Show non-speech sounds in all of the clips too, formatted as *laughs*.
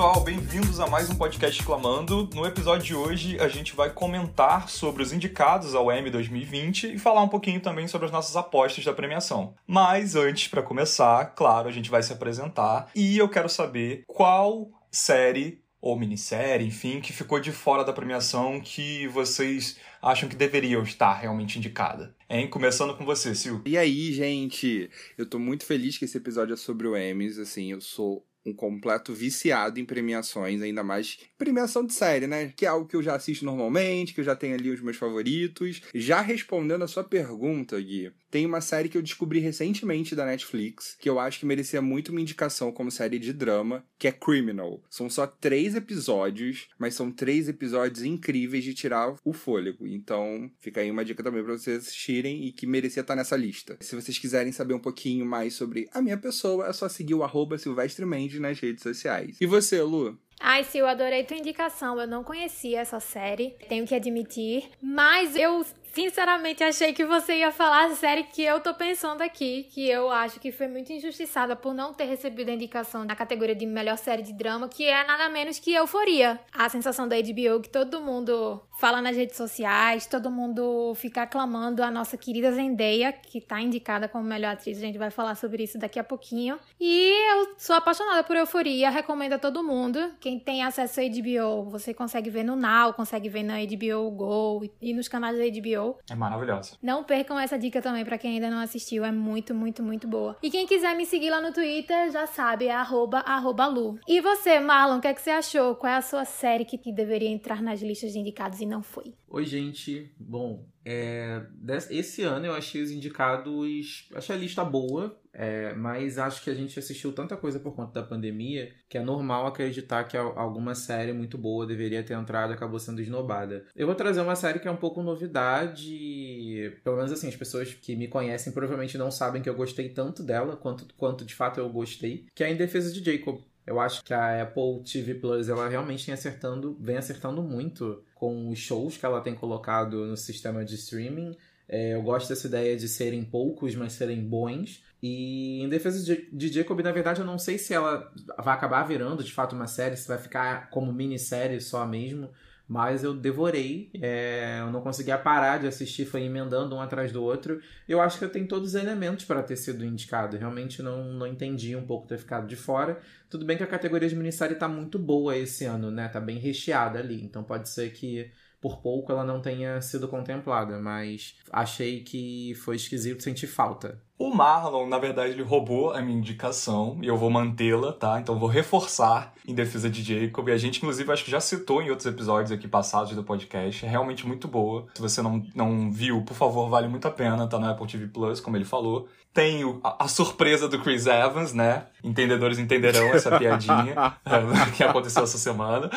pessoal, bem-vindos a mais um podcast Clamando. No episódio de hoje a gente vai comentar sobre os indicados ao Emmy 2020 e falar um pouquinho também sobre as nossas apostas da premiação. Mas antes, para começar, claro, a gente vai se apresentar e eu quero saber qual série ou minissérie, enfim, que ficou de fora da premiação que vocês acham que deveriam estar realmente indicada. Hein? Começando com você, Sil. E aí, gente? Eu tô muito feliz que esse episódio é sobre o Emmys, assim, eu sou um completo viciado em premiações, ainda mais premiação de série, né? Que é algo que eu já assisto normalmente, que eu já tenho ali os meus favoritos. Já respondendo a sua pergunta, Gui, tem uma série que eu descobri recentemente da Netflix, que eu acho que merecia muito uma indicação como série de drama, que é Criminal. São só três episódios, mas são três episódios incríveis de tirar o fôlego. Então, fica aí uma dica também pra vocês assistirem e que merecia estar nessa lista. Se vocês quiserem saber um pouquinho mais sobre a minha pessoa, é só seguir o arroba Silvestre Mendes nas redes sociais. E você, Lu? Ai, Sil, adorei tua indicação. Eu não conhecia essa série, tenho que admitir. Mas eu sinceramente achei que você ia falar a série que eu tô pensando aqui, que eu acho que foi muito injustiçada por não ter recebido a indicação na categoria de melhor série de drama, que é nada menos que Euforia. A sensação da HBO que todo mundo fala nas redes sociais, todo mundo fica aclamando a nossa querida Zendaya, que tá indicada como melhor atriz. A gente vai falar sobre isso daqui a pouquinho. E eu sou apaixonada por Euforia, recomendo a todo mundo. Quem tem acesso à HBO, você consegue ver no Now, consegue ver na HBO Go e nos canais da HBO é maravilhosa. Não percam essa dica também para quem ainda não assistiu, é muito, muito, muito boa. E quem quiser me seguir lá no Twitter, já sabe, é arroba, arroba Lu. E você, Marlon, o que, é que você achou? Qual é a sua série que deveria entrar nas listas de indicados e não foi? Oi, gente. Bom, é, esse ano eu achei os indicados. Achei a lista boa, é, mas acho que a gente assistiu tanta coisa por conta da pandemia que é normal acreditar que alguma série muito boa deveria ter entrado e acabou sendo esnobada. Eu vou trazer uma série que é um pouco novidade. Pelo menos assim, as pessoas que me conhecem provavelmente não sabem que eu gostei tanto dela quanto, quanto de fato eu gostei, que é Em Defesa de Jacob. Eu acho que a Apple TV Plus ela realmente vem acertando, vem acertando muito com os shows que ela tem colocado no sistema de streaming. É, eu gosto dessa ideia de serem poucos, mas serem bons. E em defesa de, de Jacob, na verdade, eu não sei se ela vai acabar virando de fato uma série, se vai ficar como minissérie só mesmo. Mas eu devorei, é, eu não conseguia parar de assistir, foi emendando um atrás do outro. Eu acho que eu tenho todos os elementos para ter sido indicado. Realmente não, não entendi um pouco ter ficado de fora. Tudo bem que a categoria de minissérie está muito boa esse ano, né? Tá bem recheada ali. Então pode ser que por pouco ela não tenha sido contemplada, mas achei que foi esquisito sentir falta. O Marlon, na verdade, ele roubou a minha indicação e eu vou mantê-la, tá? Então vou reforçar em defesa de Jacob. E a gente, inclusive, acho que já citou em outros episódios aqui passados do podcast. É realmente muito boa. Se você não, não viu, por favor, vale muito a pena. Tá no Apple TV Plus, como ele falou. Tem a, a surpresa do Chris Evans, né? Entendedores entenderão essa *laughs* piadinha que aconteceu essa semana.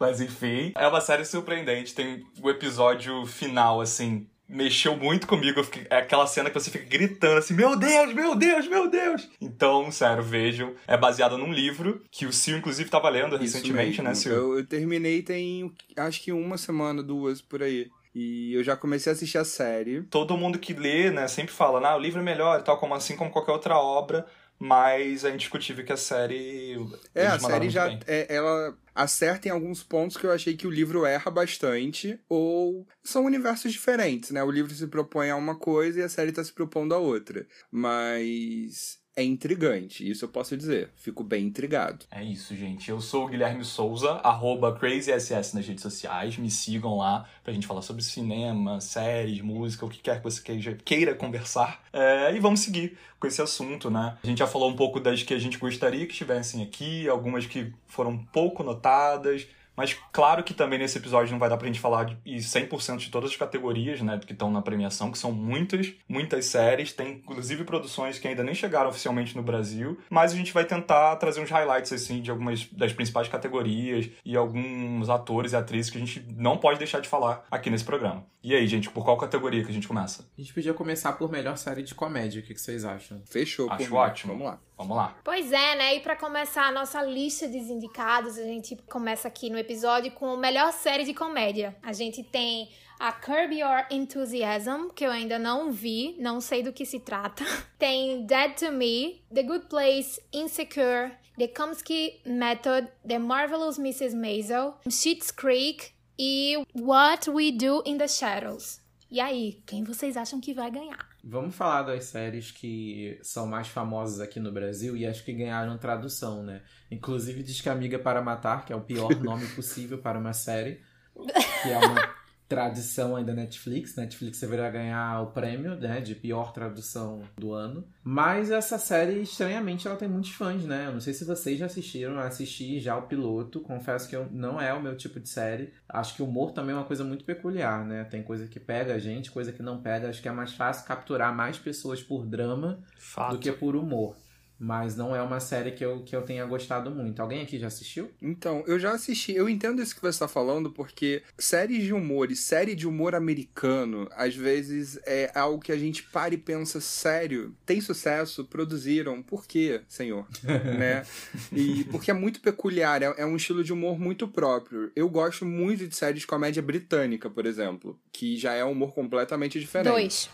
Mas enfim, é uma série surpreendente. Tem o episódio final, assim, mexeu muito comigo. Fiquei, é aquela cena que você fica gritando assim: Meu Deus, meu Deus, meu Deus! Então, sério, vejam. É baseada num livro que o Sil, inclusive, tava lendo Isso recentemente, mesmo. né, Sil? Eu, eu terminei tem acho que uma semana, duas por aí. E eu já comecei a assistir a série. Todo mundo que lê, né, sempre fala, ah, o livro é melhor e tal, como assim como qualquer outra obra mas é indiscutível que a série. É, a série já. É, ela acerta em alguns pontos que eu achei que o livro erra bastante, ou são universos diferentes, né? O livro se propõe a uma coisa e a série está se propondo a outra. Mas é intrigante, isso eu posso dizer. Fico bem intrigado. É isso, gente. Eu sou o Guilherme Souza, arroba CrazySS nas redes sociais. Me sigam lá pra gente falar sobre cinema, séries, música, o que quer que você queira, conversar. É, e vamos seguir com esse assunto, né? A gente já falou um pouco das que a gente gostaria que estivessem aqui, algumas que foram pouco notadas, mas claro que também nesse episódio não vai dar pra gente falar de 100% de todas as categorias, né, que estão na premiação, que são muitas, muitas séries, tem inclusive produções que ainda nem chegaram oficialmente no Brasil, mas a gente vai tentar trazer uns highlights assim de algumas das principais categorias e alguns atores e atrizes que a gente não pode deixar de falar aqui nesse programa. E aí, gente, por qual categoria que a gente começa? A gente podia começar por melhor série de comédia, o que, vocês acham? Fechou. Acho ótimo. Vamos lá. Vamos lá. Pois é, né? E para começar a nossa lista de indicados, a gente começa aqui no episódio com a melhor série de comédia. A gente tem a Curb Your Enthusiasm, que eu ainda não vi, não sei do que se trata. *laughs* Tem Dead to Me, The Good Place, Insecure, The Komsky Method, The Marvelous Mrs. Maisel, Schitt's Creek e What We Do in the Shadows. E aí, quem vocês acham que vai ganhar? Vamos falar das séries que são mais famosas aqui no Brasil e acho que ganharam tradução, né? Inclusive diz que Amiga para Matar, que é o pior *laughs* nome possível para uma série, que é uma *laughs* tradição ainda Netflix. Netflix deveria ganhar o prêmio né, de pior tradução do ano. Mas essa série, estranhamente, ela tem muitos fãs, né? Eu não sei se vocês já assistiram, eu assisti já o piloto. Confesso que eu, não é o meu tipo de série. Acho que o humor também é uma coisa muito peculiar, né? Tem coisa que pega a gente, coisa que não pega. Acho que é mais fácil capturar mais pessoas por drama Fato. do que por humor. Mas não é uma série que eu, que eu tenha gostado muito. Alguém aqui já assistiu? Então, eu já assisti. Eu entendo isso que você está falando, porque séries de humor e série de humor americano, às vezes é algo que a gente para e pensa, sério, tem sucesso, produziram, por quê, senhor? *laughs* né? E porque é muito peculiar, é, é um estilo de humor muito próprio. Eu gosto muito de séries de comédia britânica, por exemplo, que já é um humor completamente diferente. Dois.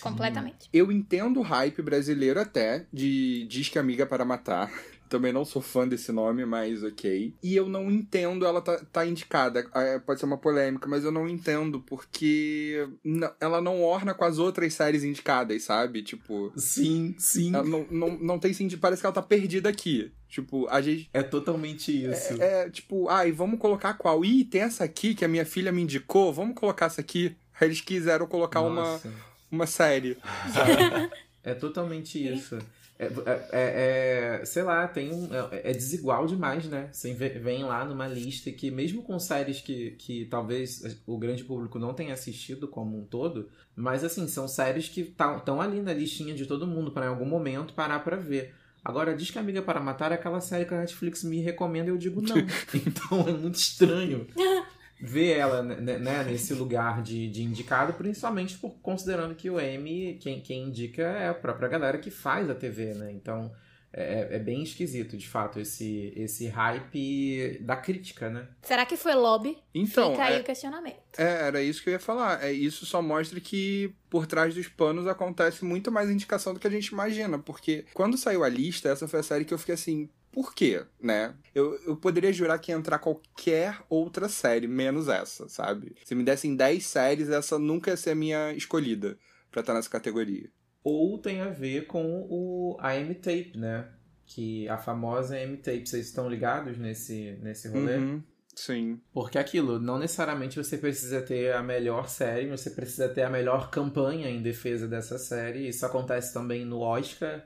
Completamente. Eu entendo o hype brasileiro até, de Diz que Amiga para Matar. *laughs* Também não sou fã desse nome, mas ok. E eu não entendo ela tá, tá indicada. É, pode ser uma polêmica, mas eu não entendo porque ela não orna com as outras séries indicadas, sabe? Tipo. Sim, sim. não, não, não tem sentido. Parece que ela tá perdida aqui. Tipo, a gente. É totalmente isso. É, é tipo, ai, ah, vamos colocar qual? Ih, tem essa aqui que a minha filha me indicou, vamos colocar essa aqui. Eles quiseram colocar Nossa. uma uma série. é totalmente isso. É, é, é, sei lá, tem um, é, é, desigual demais, né? Você vem lá numa lista que, mesmo com séries que, que talvez o grande público não tenha assistido como um todo, mas assim, são séries que estão tá, ali na listinha de todo mundo para em algum momento parar para ver. Agora, diz que Amiga para Matar é aquela série que a Netflix me recomenda e eu digo não. *laughs* então é muito estranho *laughs* ver ela né, né, nesse lugar de, de indicado, principalmente por, considerando que o M, quem, quem indica é a própria galera que faz a TV, né? Então é, é bem esquisito, de fato, esse, esse hype da crítica, né? Será que foi lobby? Então, Fica aí é, o questionamento. É, era isso que eu ia falar. É, isso só mostra que por trás dos panos acontece muito mais indicação do que a gente imagina. Porque quando saiu a lista, essa foi a série que eu fiquei assim, por quê, né? Eu, eu poderia jurar que ia entrar qualquer outra série, menos essa, sabe? Se me dessem 10 séries, essa nunca ia ser a minha escolhida para estar nessa categoria. Ou tem a ver com o, a M-Tape, né? Que a famosa M-Tape, vocês estão ligados nesse, nesse rolê? Uhum. Sim. Porque aquilo, não necessariamente você precisa ter a melhor série, você precisa ter a melhor campanha em defesa dessa série. Isso acontece também no Oscar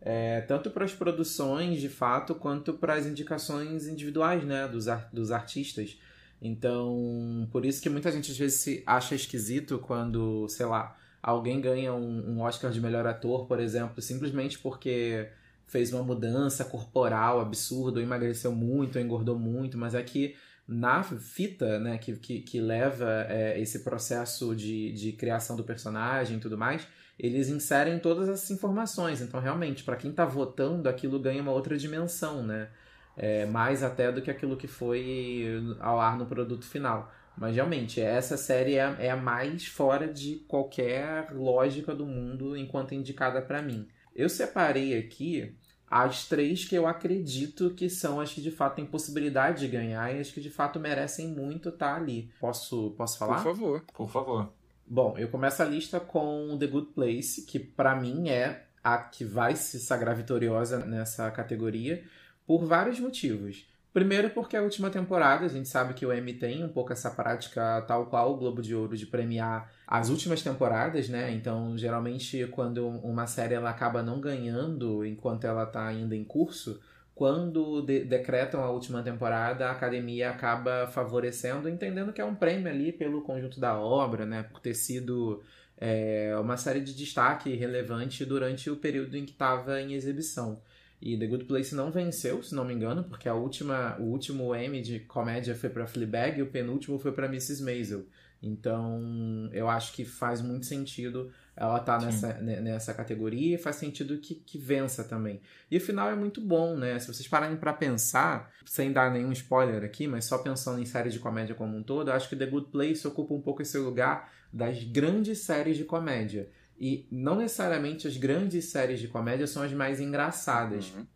é, tanto para as produções de fato quanto para as indicações individuais né, dos, ar dos artistas. Então, por isso que muita gente às vezes se acha esquisito quando, sei lá, alguém ganha um, um Oscar de melhor ator, por exemplo, simplesmente porque fez uma mudança corporal absurda, ou emagreceu muito, ou engordou muito, mas é que na fita né, que, que, que leva é, esse processo de, de criação do personagem e tudo mais, eles inserem todas essas informações. Então, realmente, para quem está votando, aquilo ganha uma outra dimensão, né? É, mais até do que aquilo que foi ao ar no produto final. Mas realmente, essa série é, é a mais fora de qualquer lógica do mundo enquanto indicada para mim. Eu separei aqui as três que eu acredito que são as que de fato têm possibilidade de ganhar e as que de fato merecem muito estar tá ali. Posso, posso falar? Por favor. Por favor. Bom, eu começo a lista com The Good Place, que para mim é a que vai se sagrar vitoriosa nessa categoria, por vários motivos. Primeiro, porque a última temporada, a gente sabe que o Emmy tem um pouco essa prática, tal qual o Globo de Ouro, de premiar as últimas temporadas, né? Então, geralmente, quando uma série ela acaba não ganhando enquanto ela está ainda em curso, quando de decretam a última temporada, a academia acaba favorecendo, entendendo que é um prêmio ali pelo conjunto da obra, né? Por ter sido é, uma série de destaque relevante durante o período em que estava em exibição. E The Good Place não venceu, se não me engano, porque a última, o último Emmy de comédia foi para Fleabag e o penúltimo foi para Mrs. Maisel. Então, eu acho que faz muito sentido ela tá nessa, nessa categoria e faz sentido que, que vença também. E o final é muito bom, né? Se vocês pararem para pensar, sem dar nenhum spoiler aqui, mas só pensando em séries de comédia como um todo, eu acho que The Good Place ocupa um pouco esse lugar das grandes séries de comédia. E não necessariamente as grandes séries de comédia são as mais engraçadas. Uhum.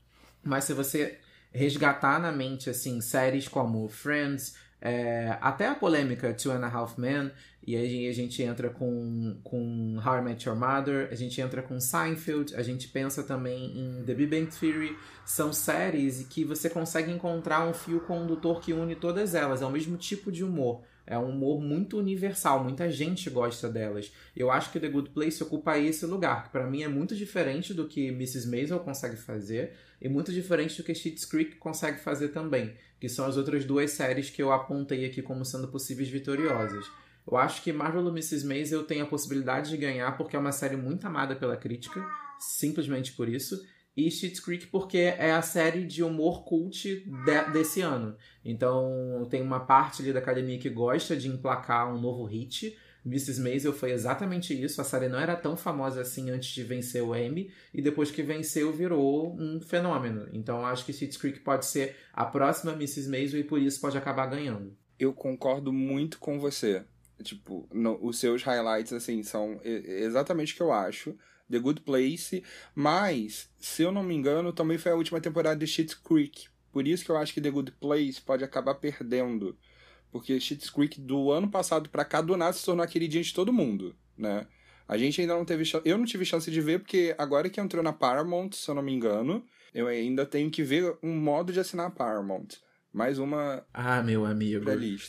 Mas se você resgatar na mente, assim, séries como Friends, é, até a polêmica Two and a Half Men, e aí a gente entra com, com How I Met Your Mother, a gente entra com Seinfeld, a gente pensa também em The Big Bang Theory. São séries que você consegue encontrar um fio condutor que une todas elas. É o mesmo tipo de humor. É um humor muito universal, muita gente gosta delas. Eu acho que The Good Place ocupa esse lugar, que para mim é muito diferente do que Mrs. Maisel consegue fazer e muito diferente do que Schitt's Creek consegue fazer também, que são as outras duas séries que eu apontei aqui como sendo possíveis vitoriosas. Eu acho que Marvel Mrs. Maisel tem a possibilidade de ganhar porque é uma série muito amada pela crítica, simplesmente por isso. E Schitt's Creek porque é a série de humor cult de, desse ano. Então tem uma parte ali da academia que gosta de emplacar um novo hit. Mrs. Maisel foi exatamente isso. A série não era tão famosa assim antes de vencer o Emmy e depois que venceu virou um fenômeno. Então acho que Schitt's Creek pode ser a próxima Mrs. Maisel e por isso pode acabar ganhando. Eu concordo muito com você. Tipo, no, os seus highlights, assim, são exatamente o que eu acho. The Good Place. Mas, se eu não me engano, também foi a última temporada de Schitt's Creek. Por isso que eu acho que The Good Place pode acabar perdendo. Porque Schitt's Creek, do ano passado pra cá, do nada se tornou a queridinha de todo mundo, né? A gente ainda não teve chance... Eu não tive chance de ver, porque agora que entrou na Paramount, se eu não me engano, eu ainda tenho que ver um modo de assinar a Paramount. Mais uma. Ah, meu amigo.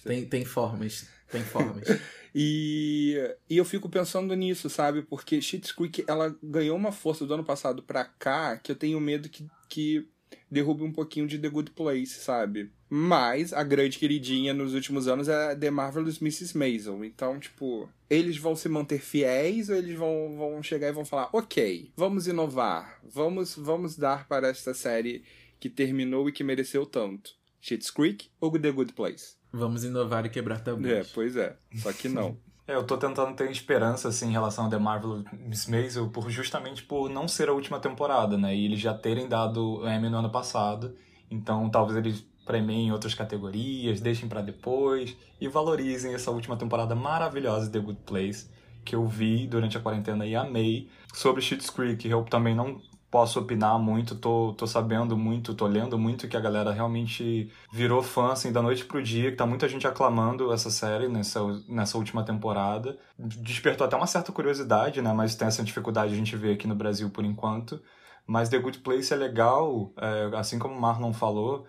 Tem, tem formas. Tem formas. *laughs* e, e eu fico pensando nisso, sabe? Porque Schitt's Creek, ela ganhou uma força do ano passado pra cá que eu tenho medo que, que derrube um pouquinho de The Good Place, sabe? Mas a grande queridinha nos últimos anos é The Marvelous Mrs. Maisel. Então, tipo, eles vão se manter fiéis ou eles vão, vão chegar e vão falar: ok, vamos inovar, vamos, vamos dar para esta série que terminou e que mereceu tanto? Schitt's Creek ou The Good Place? Vamos inovar e quebrar tabus. É, pois é. Só que não. *laughs* É, eu tô tentando ter esperança, assim, em relação a The Marvel Miss Maisel, por, justamente por não ser a última temporada, né? E eles já terem dado o Emmy no ano passado. Então, talvez eles premiem outras categorias, deixem para depois e valorizem essa última temporada maravilhosa de The Good Place, que eu vi durante a quarentena e amei. Sobre Schitt's Creek, eu também não posso opinar muito, tô, tô sabendo muito, tô lendo muito que a galera realmente virou fã, assim, da noite pro dia, que tá muita gente aclamando essa série nessa, nessa última temporada. Despertou até uma certa curiosidade, né, mas tem essa dificuldade a gente ver aqui no Brasil por enquanto. Mas The Good Place é legal, é, assim como o Marlon falou,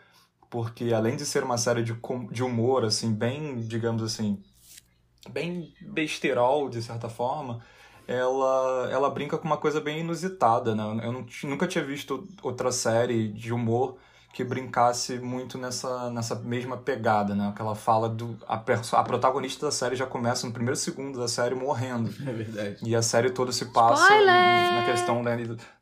porque além de ser uma série de, de humor, assim, bem, digamos assim, bem besterol, de certa forma, ela, ela brinca com uma coisa bem inusitada, né? Eu não, nunca tinha visto outra série de humor que brincasse muito nessa, nessa mesma pegada, né? Que ela fala do... A, a protagonista da série já começa no primeiro segundo da série morrendo. É verdade. E a série toda se passa Spoiler! na questão né,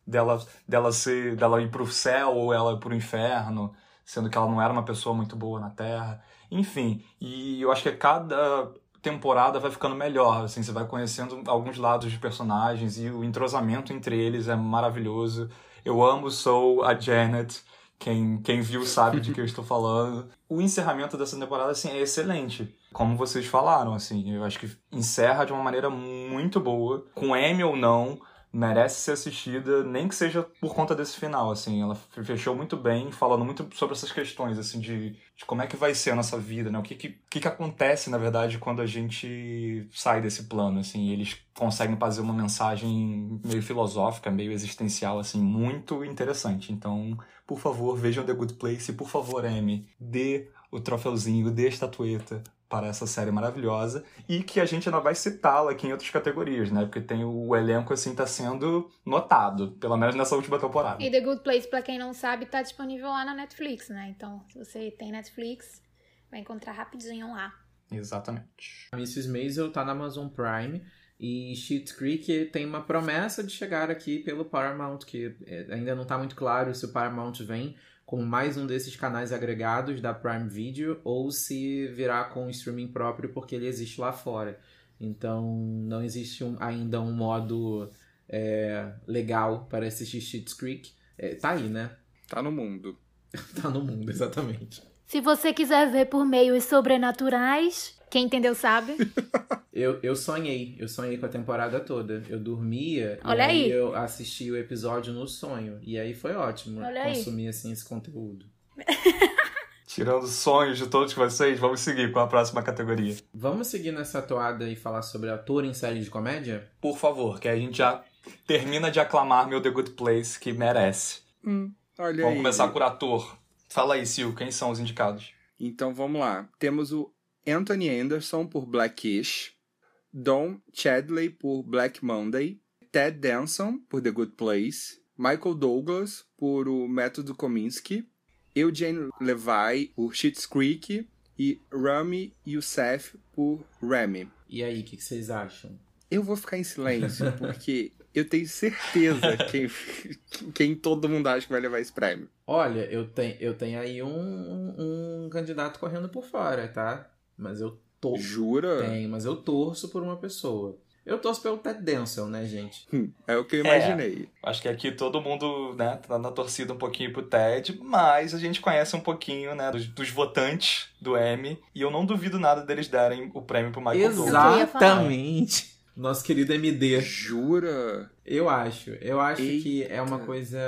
dela, dela, ser, dela ir pro céu ou ela ir pro inferno, sendo que ela não era uma pessoa muito boa na Terra. Enfim, e eu acho que cada temporada vai ficando melhor, assim, você vai conhecendo alguns lados de personagens e o entrosamento entre eles é maravilhoso. Eu amo sou a Janet, quem, quem viu sabe de que eu estou falando. O encerramento dessa temporada, assim, é excelente. Como vocês falaram, assim, eu acho que encerra de uma maneira muito boa, com M ou não, merece ser assistida, nem que seja por conta desse final, assim. Ela fechou muito bem, falando muito sobre essas questões, assim, de, de como é que vai ser a nossa vida, né? O que que, que que acontece, na verdade, quando a gente sai desse plano, assim. eles conseguem fazer uma mensagem meio filosófica, meio existencial, assim, muito interessante. Então, por favor, vejam The Good Place e, por favor, Amy, dê o troféuzinho, dê a estatueta para essa série maravilhosa e que a gente ainda vai citá-la aqui em outras categorias, né? Porque tem o elenco assim tá sendo notado, pelo menos nessa última temporada. E The Good Place, para quem não sabe, tá disponível lá na Netflix, né? Então, se você tem Netflix, vai encontrar rapidinho lá. Exatamente. Mrs. Maisel tá na Amazon Prime e Schitt's Creek tem uma promessa de chegar aqui pelo Paramount, que é, ainda não tá muito claro se o Paramount vem como mais um desses canais agregados da Prime Video ou se virar com um streaming próprio porque ele existe lá fora. Então não existe um, ainda um modo é, legal para assistir Schitt's Creek. É, tá aí, né? Tá no mundo. *laughs* tá no mundo, exatamente. Se você quiser ver por meios sobrenaturais, quem entendeu sabe. *laughs* eu, eu sonhei, eu sonhei com a temporada toda. Eu dormia Olha e aí, aí. eu assisti o episódio no sonho. E aí foi ótimo Olha aí. consumir assim esse conteúdo. *laughs* Tirando os sonhos de todos vocês, vamos seguir com a próxima categoria. Vamos seguir nessa toada e falar sobre ator em série de comédia? Por favor, que a gente já termina de aclamar meu The Good Place, que merece. Hum, olha Vamos aí. começar por ator. Fala aí, Sil, quem são os indicados? Então vamos lá. Temos o Anthony Anderson por Blackish, Don Chadley por Black Monday, Ted Danson por The Good Place, Michael Douglas por O Método Kominsky, Eugene Levi por Schitt's Creek e Rami Youssef por Remy. E aí, o que, que vocês acham? Eu vou ficar em silêncio *laughs* porque eu tenho certeza quem, *laughs* quem todo mundo acha que vai levar esse prêmio. Olha, eu tenho, eu tenho aí um, um, um candidato correndo por fora, tá? Mas eu tô. Jura? Tenho, mas eu torço por uma pessoa. Eu torço pelo Ted Danson, né, gente? Hum, É o que eu imaginei. Acho que aqui todo mundo, né, tá na torcida um pouquinho pro Ted, mas a gente conhece um pouquinho, né, dos, dos votantes do Emmy, e eu não duvido nada deles darem o prêmio pro Michael. Exatamente. Nosso querido MD. Jura? Eu acho. Eu acho Eita. que é uma coisa.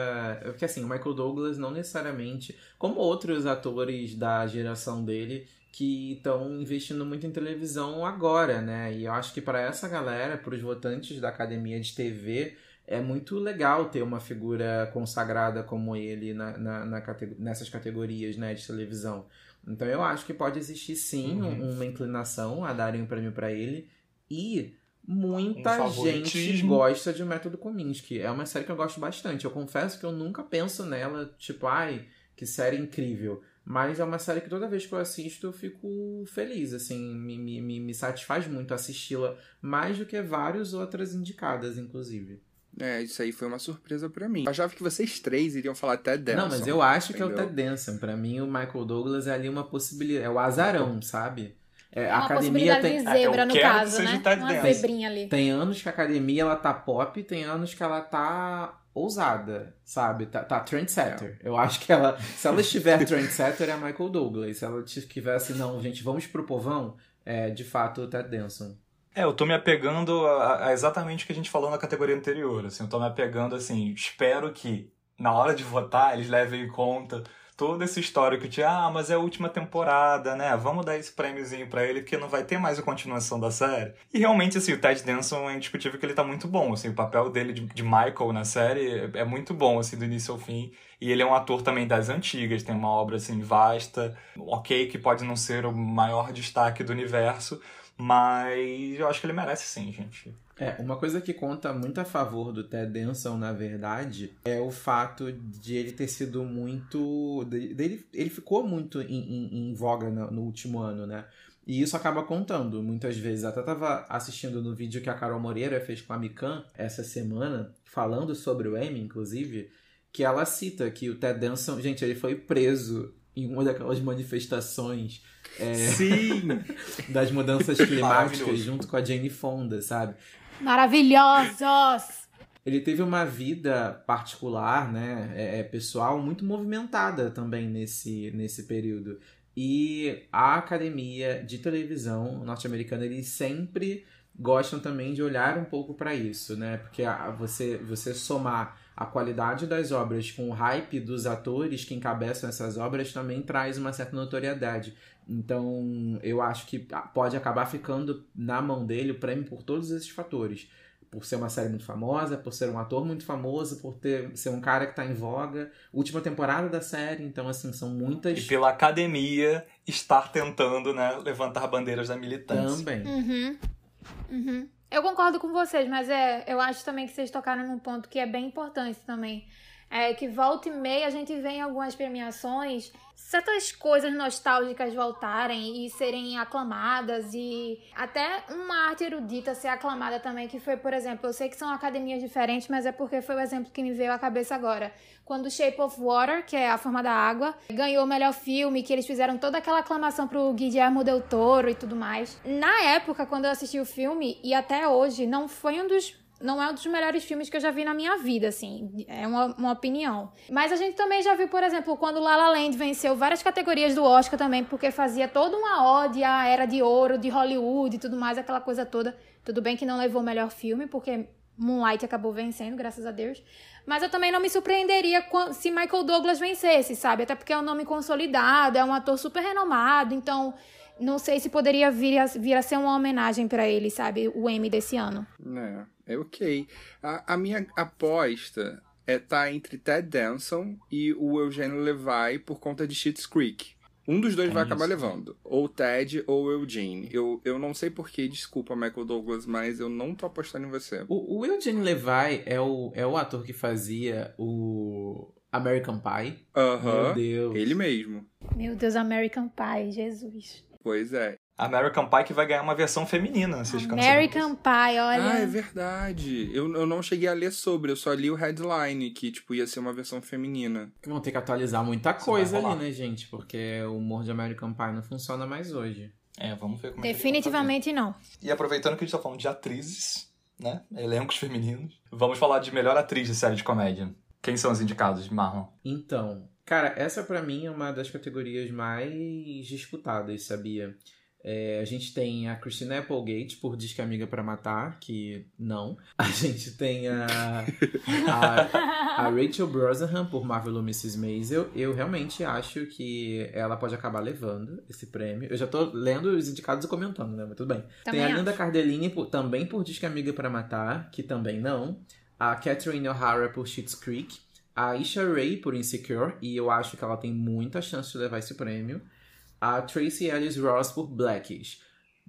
Porque assim, o Michael Douglas não necessariamente, como outros atores da geração dele, que estão investindo muito em televisão agora, né? E eu acho que para essa galera, para os votantes da academia de TV, é muito legal ter uma figura consagrada como ele na, na, na cate- nessas categorias né, de televisão. Então eu acho que pode existir sim Uhum. um- uma inclinação a darem um prêmio para ele. E muita Um gente gosta de Método Kominsky. É uma série que eu gosto bastante. Eu confesso que eu nunca penso nela, tipo, ai, que série incrível. Mas é uma série que toda vez que eu assisto eu fico feliz, assim, me, me, me, satisfaz muito assisti-la, mais do que várias outras indicadas, inclusive. É, isso aí foi uma surpresa pra mim. Eu achava que vocês três iriam falar Ted Danson. Não, mas eu acho que é o entendeu? Ted Danson. Pra mim, o Michael Douglas é ali uma possibilidade. É o azarão, sabe? É, É a uma academia possibilidade tem, de zebra, eu no caso, né? Ted Uma Danson. zebrinha ali. tem anos que a academia ela tá pop, tem anos que ela tá ousada, sabe? Tá, tá trendsetter. Eu acho que ela, se ela estiver *laughs* trendsetter, é Michael Douglas. Se ela tivesse, não, gente, vamos pro povão, é de fato o Ted Danson. É, eu tô me apegando a, a exatamente o que a gente falou na categoria anterior. Assim, eu tô me apegando, assim, espero que na hora de votar eles levem em conta toda essa história que tinha, ah, mas é a última temporada, né? Vamos dar esse prêmiozinho pra ele, porque não vai ter mais a continuação da série. E realmente, assim, o Ted Danson é indiscutível que ele tá muito bom, assim, o papel dele de, de Michael na série é muito bom, assim, do início ao fim. E ele é um ator também das antigas, tem uma obra, assim, vasta. Ok, que pode não ser o maior destaque do universo, mas eu acho que ele merece sim, gente. É, uma coisa que conta muito a favor do Ted Danson, na verdade, é o fato de ele ter sido muito. de- Dele, ele ficou muito em, em- em voga no, no último ano, né? E isso acaba contando muitas vezes. Até tava assistindo no vídeo que a Carol Moreira fez com a Mikan essa semana, falando sobre o Emmy, inclusive, que ela cita que o Ted Danson, gente, ele foi preso em uma daquelas manifestações é, Sim! *laughs* das mudanças climáticas junto com a Jane Fonda, sabe? Maravilhosos! Ele teve uma vida particular, né, é, é, pessoal, muito movimentada também nesse, nesse período. E a academia de televisão norte-americana, eles sempre gostam também de olhar um pouco para isso, né? Porque a- você, você somar a qualidade das obras com o hype dos atores que encabeçam essas obras também traz uma certa notoriedade. Então, eu acho que pode acabar ficando na mão dele o prêmio por todos esses fatores por ser uma série muito famosa, por ser um ator muito famoso, por ter ser um cara que tá em voga. Última temporada da série, então assim, são muitas E pela academia estar tentando, né, levantar bandeiras da militância. também. Uhum. Uhum. Eu concordo com vocês, mas é, eu acho também que vocês tocaram num ponto que é bem importante também. É que volta e meia a gente vê em algumas premiações certas coisas nostálgicas voltarem e serem aclamadas e até uma arte erudita ser aclamada também, que foi, por exemplo, eu sei que são academias diferentes, mas é porque foi o exemplo que me veio à cabeça agora. Quando Shape of Water, que é A Forma da Água, ganhou o melhor filme, que eles fizeram toda aquela aclamação pro Guillermo del Toro e tudo mais. Na época, quando eu assisti o filme, e até hoje, não foi um dos não é um dos melhores filmes que eu já vi na minha vida, assim. É uma, uma opinião. Mas a gente também já viu, por exemplo, quando La La Land venceu várias categorias do Oscar também, porque fazia toda uma ode à era de ouro de Hollywood e tudo mais, aquela coisa toda. Tudo bem que não levou o melhor filme, porque Moonlight acabou vencendo, graças a Deus. Mas eu também não me surpreenderia se Michael Douglas vencesse, sabe? Até porque é um nome consolidado, é um ator super renomado, então não sei se poderia vir a, vir a ser uma homenagem para ele, sabe? O Emmy desse ano. É, é ok. A, a minha aposta é tá entre Ted Danson e o Eugênio Levi por conta de Schitt's Creek. Um dos dois é vai isso. acabar levando. Ou Ted ou Eugene. Eu, eu não sei porquê, desculpa, Michael Douglas, mas eu não tô apostando em você. O, o Eugene Levi é o, é o ator que fazia o American Pie. Aham. Uh -huh. Meu Deus. Ele mesmo. Meu Deus, American Pie, Jesus. Pois é. American Pie que vai ganhar uma versão feminina, vocês American Pie, olha. Ah, é verdade. Eu, eu não cheguei a ler sobre, eu só li o headline, que, tipo, ia ser uma versão feminina. Que vão ter que atualizar muita coisa ali, né, gente? Porque o humor de American Pie não funciona mais hoje. É, vamos ver como Definitivamente é não. E aproveitando que a gente tá falando de atrizes, né? Elencos femininos, vamos falar de melhor atriz de série de comédia. Quem são os indicados, Marlon? Então, cara, essa para mim é uma das categorias mais disputadas, sabia? É, a gente tem a Christina Applegate por Diz que é Amiga para Matar, que não. A gente tem a, a, a Rachel Brosnahan por Marvel Mrs. Maisel. Eu realmente acho que ela pode acabar levando esse prêmio. Eu já tô lendo os indicados e comentando, né? Mas tudo bem. Também tem a Linda Cardellini por, também por Diz que é Amiga para Matar, que também não. A Catherine O'Hara por Schitt's Creek. A Isha Ray por Insecure, e eu acho que ela tem muita chance de levar esse prêmio a Tracy Ellis Ross por Blackish.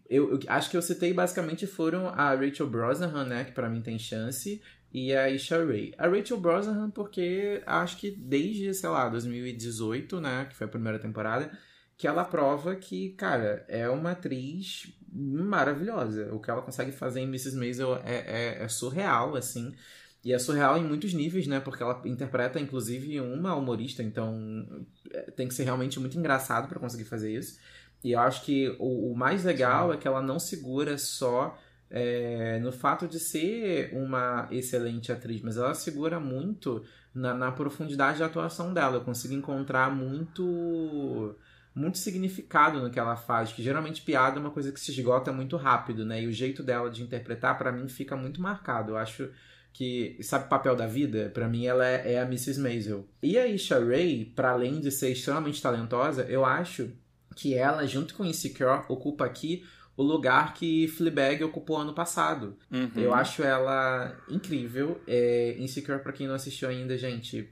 Eu, eu, acho que eu citei basicamente foram a Rachel Brosnahan, né, que para mim tem chance, e a Isha Ray. A Rachel Brosnahan porque acho que desde, sei lá, 2018, né, que foi a primeira temporada, que ela prova que, cara, é uma atriz maravilhosa. O que ela consegue fazer em Mrs. Maisel é, é, é surreal, assim. E é surreal em muitos níveis, né? Porque ela interpreta, inclusive, uma humorista, então é, tem que ser realmente muito engraçado para conseguir fazer isso. E eu acho que o, o mais legal Sim. é que ela não segura só é, no fato de ser uma excelente atriz, mas ela segura muito na, na profundidade da atuação dela. Eu consigo encontrar muito muito significado no que ela faz, que geralmente piada é uma coisa que se esgota muito rápido, né? E o jeito dela de interpretar, para mim, fica muito marcado. Eu acho que sabe o papel da vida? Para mim ela é, é, a Mrs. Maisel. E a Isha Ray, para além de ser extremamente talentosa, eu acho que ela, junto com Insecure, ocupa aqui o lugar que Fleabag ocupou ano passado. Uhum. Eu acho ela incrível. É, Insecure, para quem não assistiu ainda, gente,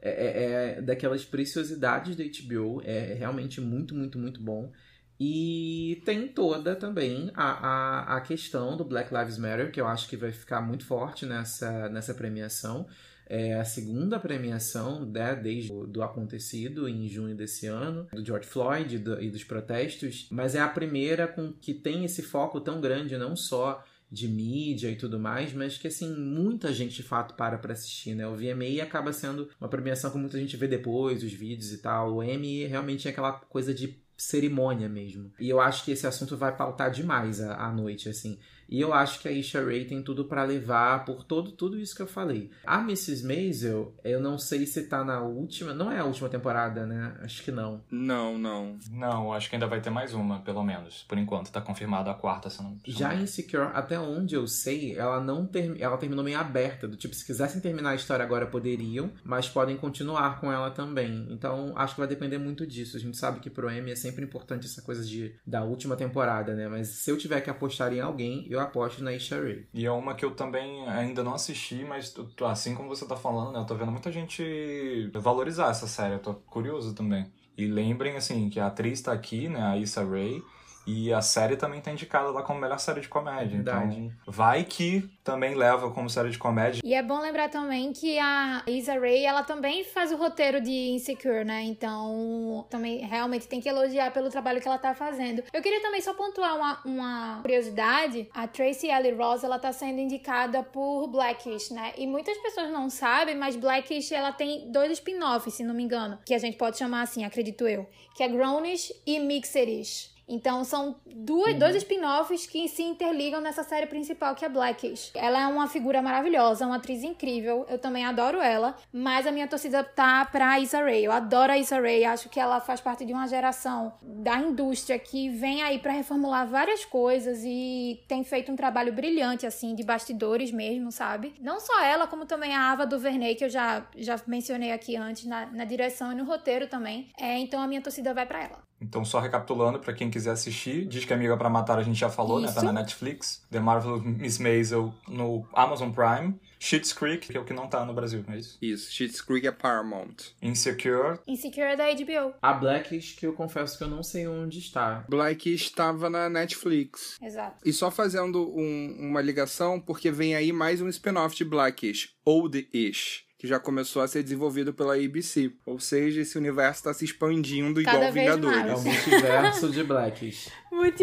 é, é, é, daquelas preciosidades da HBO. É realmente muito, muito, muito bom. E tem toda também a, a, a questão do Black Lives Matter, que eu acho que vai ficar muito forte nessa, nessa premiação. É a segunda premiação né, desde o do acontecido em junho desse ano, do George Floyd e, do, e dos protestos, mas é a primeira com que tem esse foco tão grande, não só de mídia e tudo mais, mas que assim, muita gente de fato para para assistir, né? O VMA acaba sendo uma premiação que muita gente vê depois, os vídeos e tal. O Emmy realmente é aquela coisa de cerimônia mesmo. E eu acho que esse assunto vai pautar demais à noite, assim. E eu acho que a Isha Ray tem tudo para levar por todo tudo isso que eu falei. A Mrs. Maisel, eu não sei se tá na última, não é a última temporada, né? Acho que não. Não, não. Não, acho que ainda vai ter mais uma, pelo menos. Por enquanto, tá confirmada a quarta, se não. Já em Secure, até onde eu sei, ela não ter... ela terminou meio aberta, do tipo, se quisessem terminar a história agora poderiam, mas podem continuar com ela também. Então, acho que vai depender muito disso. A gente sabe que pro Emmy é sempre importante essa coisa de da última temporada, né? Mas se eu tiver que apostar em alguém, eu eu aposto na Isha Ray. E é uma que eu também ainda não assisti, mas assim como você tá falando, né? Eu tô vendo muita gente valorizar essa série. Eu tô curioso também. E lembrem, assim, que a atriz tá aqui, né? A Issa Rae. E a série também tá indicada lá como melhor série de comédia. Verdade. Então, vai que também leva como série de comédia. E é bom lembrar também que a Issa Rae, ela também faz o roteiro de Insecure, né? Então, também realmente tem que elogiar pelo trabalho que ela tá fazendo. Eu queria também só pontuar uma, uma curiosidade. A Tracy Ellie Ross, ela tá sendo indicada por Blackish, né? E muitas pessoas não sabem, mas Blackish, ela tem dois spin-offs, se não me engano, que a gente pode chamar assim, acredito eu, que é Grownish e Mixerish. Então são duas, dois spin-offs que se interligam nessa série principal que é Blackish. Ela é uma figura maravilhosa, uma atriz incrível. Eu também adoro ela, mas a minha torcida tá pra Issa Rae. Eu adoro a Issa Rae, acho que ela faz parte de uma geração da indústria que vem aí pra reformular várias coisas e tem feito um trabalho brilhante assim de bastidores mesmo, sabe? Não só ela, como também a Ava DuVernay que eu já já mencionei aqui antes na, na direção e no roteiro também. É, então a minha torcida vai pra ela. Então, só recapitulando, pra quem quiser assistir, Diz que Amiga pra Matar a gente já falou, né? Tá Isso. na Netflix. The Marvelous Miss Maisel no Amazon Prime. Schitt's Creek, que é o que não tá no Brasil, não é isso? Isso, Schitt's Creek é Paramount. Insecure. Insecure é da HBO. A Blackish, que eu confesso que eu não sei onde está. Black estava na Netflix. Exato. E só fazendo um- uma ligação, porque vem aí mais um spin-off de Blackish, Old-ish, que já começou a ser desenvolvido pela ABC. Ou seja, esse universo está se expandindo Cada igual vez Vingadores. É o multiverso de Blackish. Muito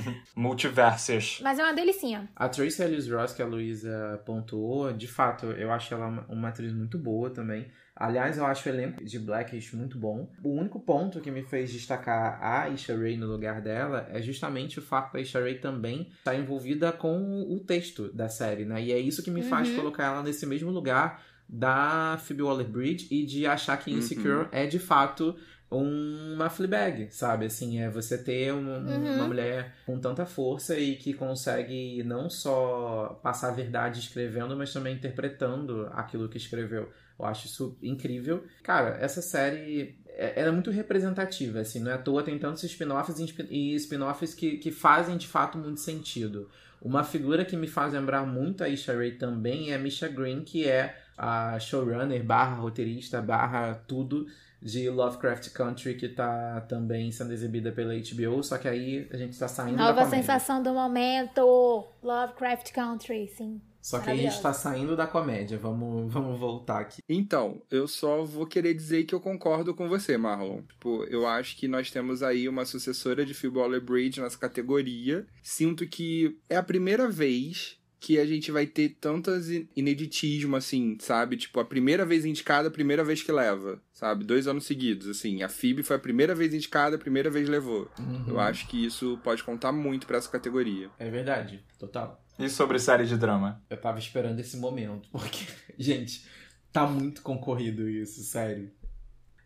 bem. *laughs* Multiverses. Mas é uma delicinha. A Tracy Ellis Ross, que a Luísa pontuou, de fato, eu acho ela uma- uma atriz muito boa também. Aliás, eu acho o elenco de Blackish muito bom. O único ponto que me fez destacar a Isha Ray no lugar dela é justamente o fato da Isha Ray também estar envolvida com o texto da série, né? E é isso que me faz Uhum. colocar ela nesse mesmo lugar da Phoebe Waller-Bridge e de achar que Uhum. Insecure é de fato uma Fleabag, sabe? Assim, é você ter um- Uhum. uma mulher com tanta força e que consegue não só passar a verdade escrevendo, mas também interpretando aquilo que escreveu. Eu acho isso incrível. Cara, essa série é, ela é muito representativa, assim, não é à toa, tem tantos spin-offs e spin- e spin-offs que, que fazem de fato muito sentido. Uma figura que me faz lembrar muito a Isha Ray também é a Misha Green, que é a showrunner, barra roteirista, barra tudo de Lovecraft Country, que tá também sendo exibida pela HBO, só que aí a gente tá saindo da Nova comédia. sensação do momento. Lovecraft Country, sim. Só que aí a gente tá saindo da comédia, vamos, *laughs* vamos voltar aqui. Então, eu só vou querer dizer que eu concordo com você, Marlon. Tipo, eu acho que nós temos aí uma sucessora de Phoebe Waller-Bridge nessa categoria. Sinto que é a primeira vez que a gente vai ter tantas in- ineditismo, assim, sabe? Tipo, a primeira vez indicada, a primeira vez que leva, sabe? Dois anos seguidos, assim. A Phoebe foi a primeira vez indicada, a primeira vez levou. Eu acho que isso pode contar muito pra essa categoria. É verdade, total. E sobre série de drama? Eu tava esperando esse momento, porque, *laughs* gente, tá muito concorrido isso, sério.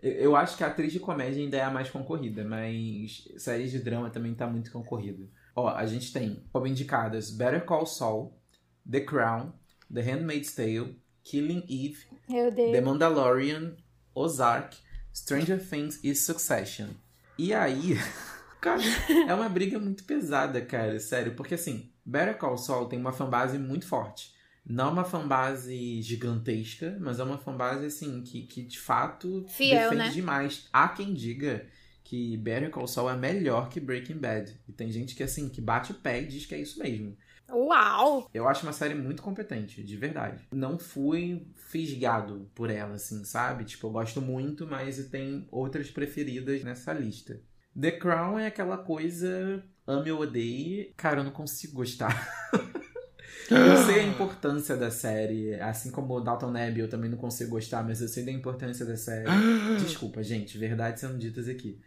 Eu, acho que a atriz de comédia ainda é a mais concorrida, mas séries de drama também tá muito concorrido. Ó, a gente tem como indicadas Better Call Saul, The Crown, The Handmaid's Tale, Killing Eve. The Mandalorian, Ozark, Stranger Things e Succession. E aí, *laughs* cara, é uma briga muito pesada, cara, sério, porque assim, Better Call Saul tem uma fanbase muito forte. Não uma fanbase gigantesca, mas é uma fanbase assim que, que de fato Fiel, defende né? demais. Há quem diga que Better Call Saul é melhor que Breaking Bad. E tem gente que assim, que bate o pé e diz que é isso mesmo. Uau! Eu acho uma série muito competente, de verdade. Não fui fisgado por ela, assim, sabe? Tipo, eu gosto muito, mas tem outras preferidas nessa lista. The Crown é aquela coisa ame ou odeie. Cara, eu não consigo gostar. *laughs* eu sei a importância da série, assim como o Dalton Abbey eu também não consigo gostar, mas eu sei da importância da série. *gasps* Desculpa, gente, verdades sendo ditas aqui.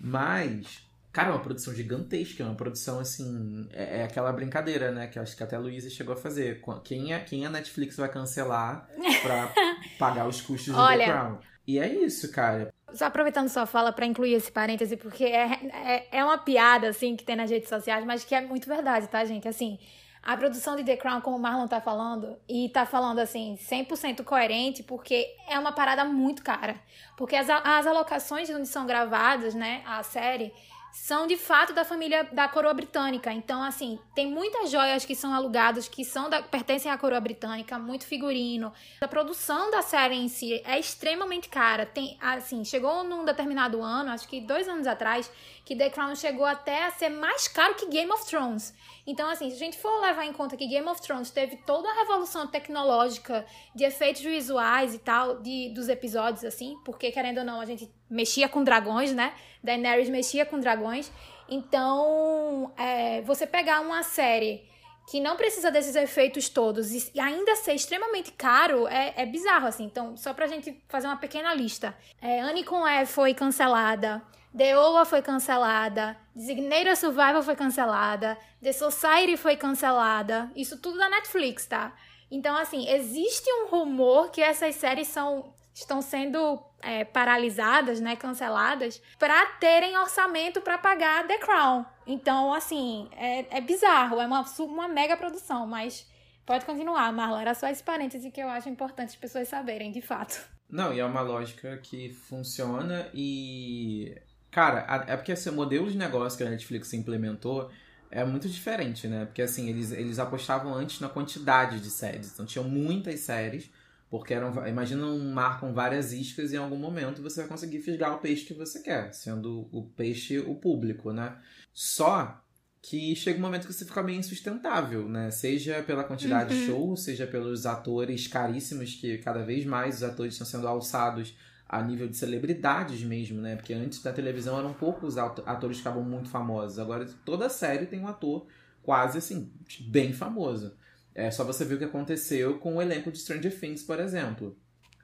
Mas, cara, é uma produção gigantesca, é uma produção assim. É, é aquela brincadeira, né? Que eu acho que até a Luísa chegou a fazer. Qu- Quem a, quem a Netflix vai cancelar pra *laughs* pagar os custos Olha. The Crown? E é isso, cara. Só aproveitando sua fala pra incluir esse parêntese, porque é, é, é uma piada, assim, que tem nas redes sociais, mas que é muito verdade, tá, gente? Assim, a produção de The Crown, como o Marlon tá falando, e tá falando, assim, 100% coerente, porque é uma parada muito cara. Porque as, as alocações de onde são gravadas, né, a série, são de fato da família da coroa britânica. Então, assim, tem muitas joias que são alugadas, que são da, pertencem à coroa britânica, muito figurino. A produção da série em si é extremamente cara. Tem, assim, chegou num determinado ano, acho que dois anos atrás, que The Crown chegou até a ser mais caro que Game of Thrones. Então, assim, se a gente for levar em conta que Game of Thrones teve toda a revolução tecnológica de efeitos visuais e tal, de, dos episódios, assim, porque, querendo ou não, a gente mexia com dragões, né? Daenerys mexia com dragões. Então, é, você pegar uma série que não precisa desses efeitos todos e ainda ser extremamente caro é, é bizarro, assim. Então, só pra gente fazer uma pequena lista. É, Annie com E foi cancelada. The Oa foi cancelada, Designated Survival foi cancelada, The Society foi cancelada, isso tudo da Netflix, tá? Então, assim, existe um rumor que essas séries são, estão sendo é, paralisadas, né, canceladas, para terem orçamento para pagar The Crown. Então, assim, é, é bizarro, é uma, uma mega produção, mas pode continuar, Marlon. Era só esse parêntese que eu acho importante as pessoas saberem, de fato. Não, e é uma lógica que funciona e Cara, é porque esse modelo de negócio que a Netflix implementou é muito diferente, né? Porque assim, eles, eles apostavam antes na quantidade de séries. Então tinham muitas séries, porque eram. Imagina um mar com várias iscas e em algum momento você vai conseguir fisgar o peixe que você quer, sendo o peixe o público, né? Só que chega um momento que você fica meio insustentável, né? Seja pela quantidade uhum. de shows, seja pelos atores caríssimos, que cada vez mais os atores estão sendo alçados a nível de celebridades mesmo, né? Porque antes da televisão eram poucos atores que ficavam muito famosos. Agora toda série tem um ator quase assim, bem famoso. É só você ver o que aconteceu com o elenco de Stranger Things, por exemplo.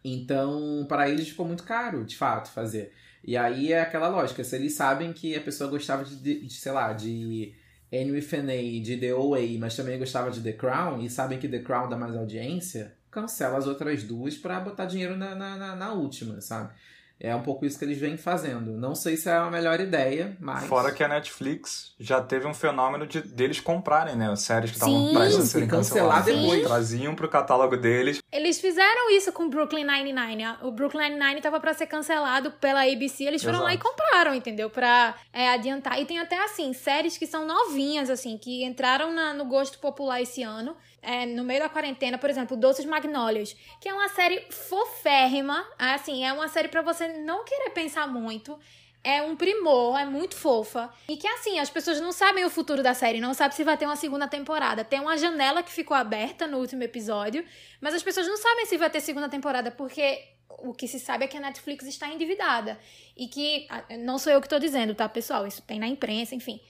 Então, para eles ficou muito caro, de fato, fazer. E aí é aquela lógica, se eles sabem que a pessoa gostava de, de, sei lá, de Anne Feney, de The OA, mas também gostava de The Crown, e sabem que The Crown dá mais audiência, cancela as outras duas para botar dinheiro na, na, na, última, sabe? É um pouco isso que eles vêm fazendo. Não sei se é a melhor ideia, mas. Fora que a Netflix já teve um fenômeno de deles comprarem, né? As séries que estavam prestes a serem canceladas. depois. Traziam pro catálogo deles. Eles fizeram isso com Brooklyn Nine-Nine. O Brooklyn Nine-Nine tava pra ser cancelado pela ABC. Eles foram Exato. lá e compraram, entendeu? Pra é, adiantar. E tem até, assim, séries que são novinhas, assim, que entraram na, no gosto popular esse ano é, no meio da quarentena, por exemplo, Doces Magnólias, que é uma série foférrima, assim, é uma série para você não querer pensar muito. É um primor, é muito fofa. E que assim, as pessoas não sabem o futuro da série, não sabem se vai ter uma segunda temporada. Tem uma janela que ficou aberta no último episódio, mas as pessoas não sabem se vai ter segunda temporada, porque o que se sabe é que a Netflix está endividada. E que. Não sou eu que estou dizendo, tá, pessoal? Isso tem na imprensa, enfim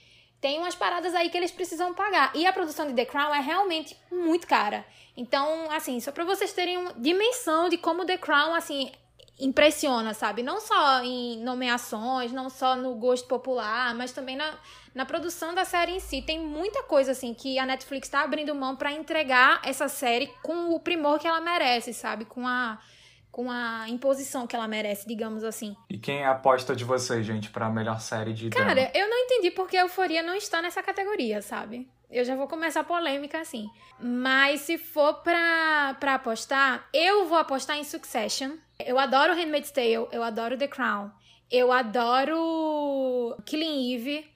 tem umas paradas aí que eles precisam pagar. E a produção de The Crown é realmente muito cara. Então, assim, só para vocês terem uma dimensão de como The Crown, assim, impressiona, sabe? Não só em nomeações, não só no gosto popular, mas também na, na produção da série em si. Tem muita coisa, assim, que a Netflix tá abrindo mão para entregar essa série com o primor que ela merece, sabe? Com a com a imposição que ela merece, digamos assim. E quem é a aposta de vocês, gente, para a melhor série de Cara, drama? eu não entendi porque a Euforia não está nessa categoria, sabe? Eu já vou começar a polêmica assim. Mas se for pra, pra apostar, eu vou apostar em Succession. Eu adoro Handmaid's Tale, eu adoro The Crown, eu adoro Killing Eve.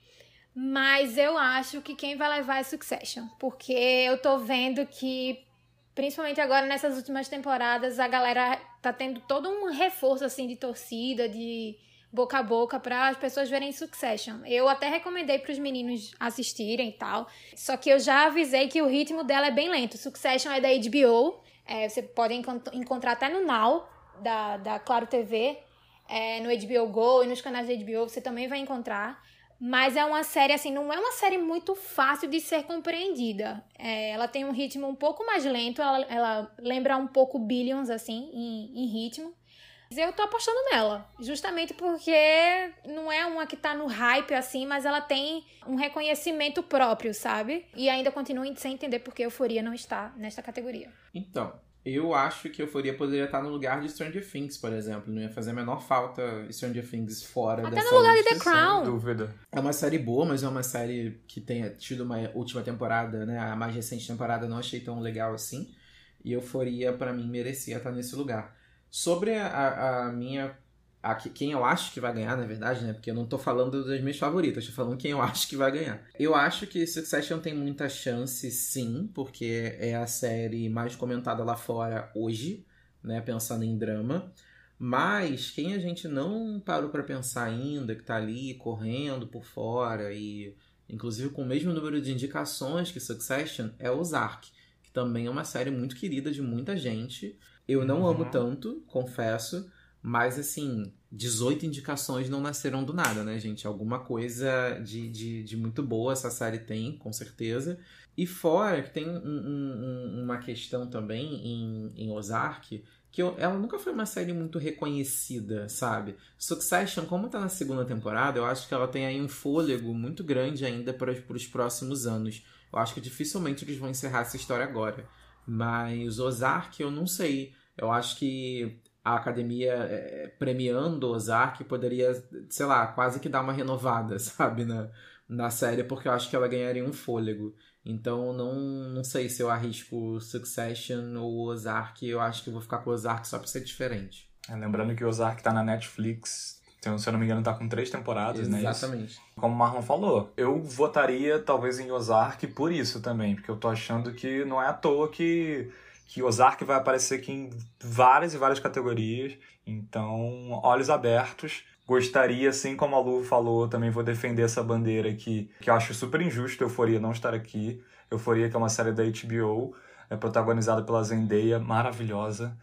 Mas eu acho que quem vai levar é Succession. Porque eu tô vendo que principalmente agora nessas últimas temporadas, a galera tá tendo todo um reforço assim de torcida, de boca a boca para as pessoas verem Succession. Eu até recomendei para os meninos assistirem e tal. Só que eu já avisei que o ritmo dela é bem lento. Succession é da HBO, é, você pode encont encontrar até no Now da, da Claro TV, é, no HBO Go e nos canais da HBO você também vai encontrar. Mas é uma série, assim, não é uma série muito fácil de ser compreendida. É, ela tem um ritmo um pouco mais lento, ela, ela lembra um pouco Billions, assim, em, em ritmo. Eu tô apostando nela, justamente porque não é uma que tá no hype assim, mas ela tem um reconhecimento próprio, sabe? E ainda continuo sem entender porque Euforia não está nesta categoria. Então, eu acho que Euforia poderia estar no lugar de Stranger Things, por exemplo. Não ia fazer a menor falta Stranger Things fora Até dessa no lugar de The Crown. dúvida. É uma série boa, mas é uma série que tenha tido uma última temporada, né? A mais recente temporada não achei tão legal assim. E Euforia, para mim, merecia estar nesse lugar. Sobre a, a minha a, quem eu acho que vai ganhar, na verdade, né? Porque eu não tô falando das minhas favoritas, tô falando quem eu acho que vai ganhar. Eu acho que Succession tem muita chance, sim, porque é a série mais comentada lá fora hoje, né? Pensando em drama. Mas quem a gente não parou para pensar ainda, que tá ali correndo por fora e inclusive com o mesmo número de indicações que Succession, é Ozark, que também é uma série muito querida de muita gente. Eu não uhum. amo tanto, confesso, mas, assim, 18 indicações não nasceram do nada, né, gente? Alguma coisa de, de, de muito boa essa série tem, com certeza. E fora que tem um, um, uma questão também em, em Ozark, que eu, ela nunca foi uma série muito reconhecida, sabe? Succession, como tá na segunda temporada, eu acho que ela tem aí um fôlego muito grande ainda para, para os próximos anos. Eu acho que dificilmente eles vão encerrar essa história agora. Mas Ozark, eu não sei. Eu acho que a academia é, premiando Ozark poderia, sei lá, quase que dar uma renovada, *laughs* sabe, na, na série, porque eu acho que ela ganharia um fôlego. Então, não, não sei se eu arrisco Succession ou Ozark. Eu acho que vou ficar com Ozark só pra ser diferente. É, lembrando que o Ozark tá na Netflix. Então, se eu não me engano, tá com três temporadas, né? Exatamente. Como o Marlon falou, eu votaria talvez em Ozark por isso também, porque eu tô achando que não é à toa que que Ozark vai aparecer aqui em várias e várias categorias. Então, olhos abertos. Gostaria, assim como a Lu falou, também vou defender essa bandeira aqui, que eu acho super injusto Euforia não estar aqui. Euforia, que é uma série da HBO, é protagonizada pela Zendaya, maravilhosa,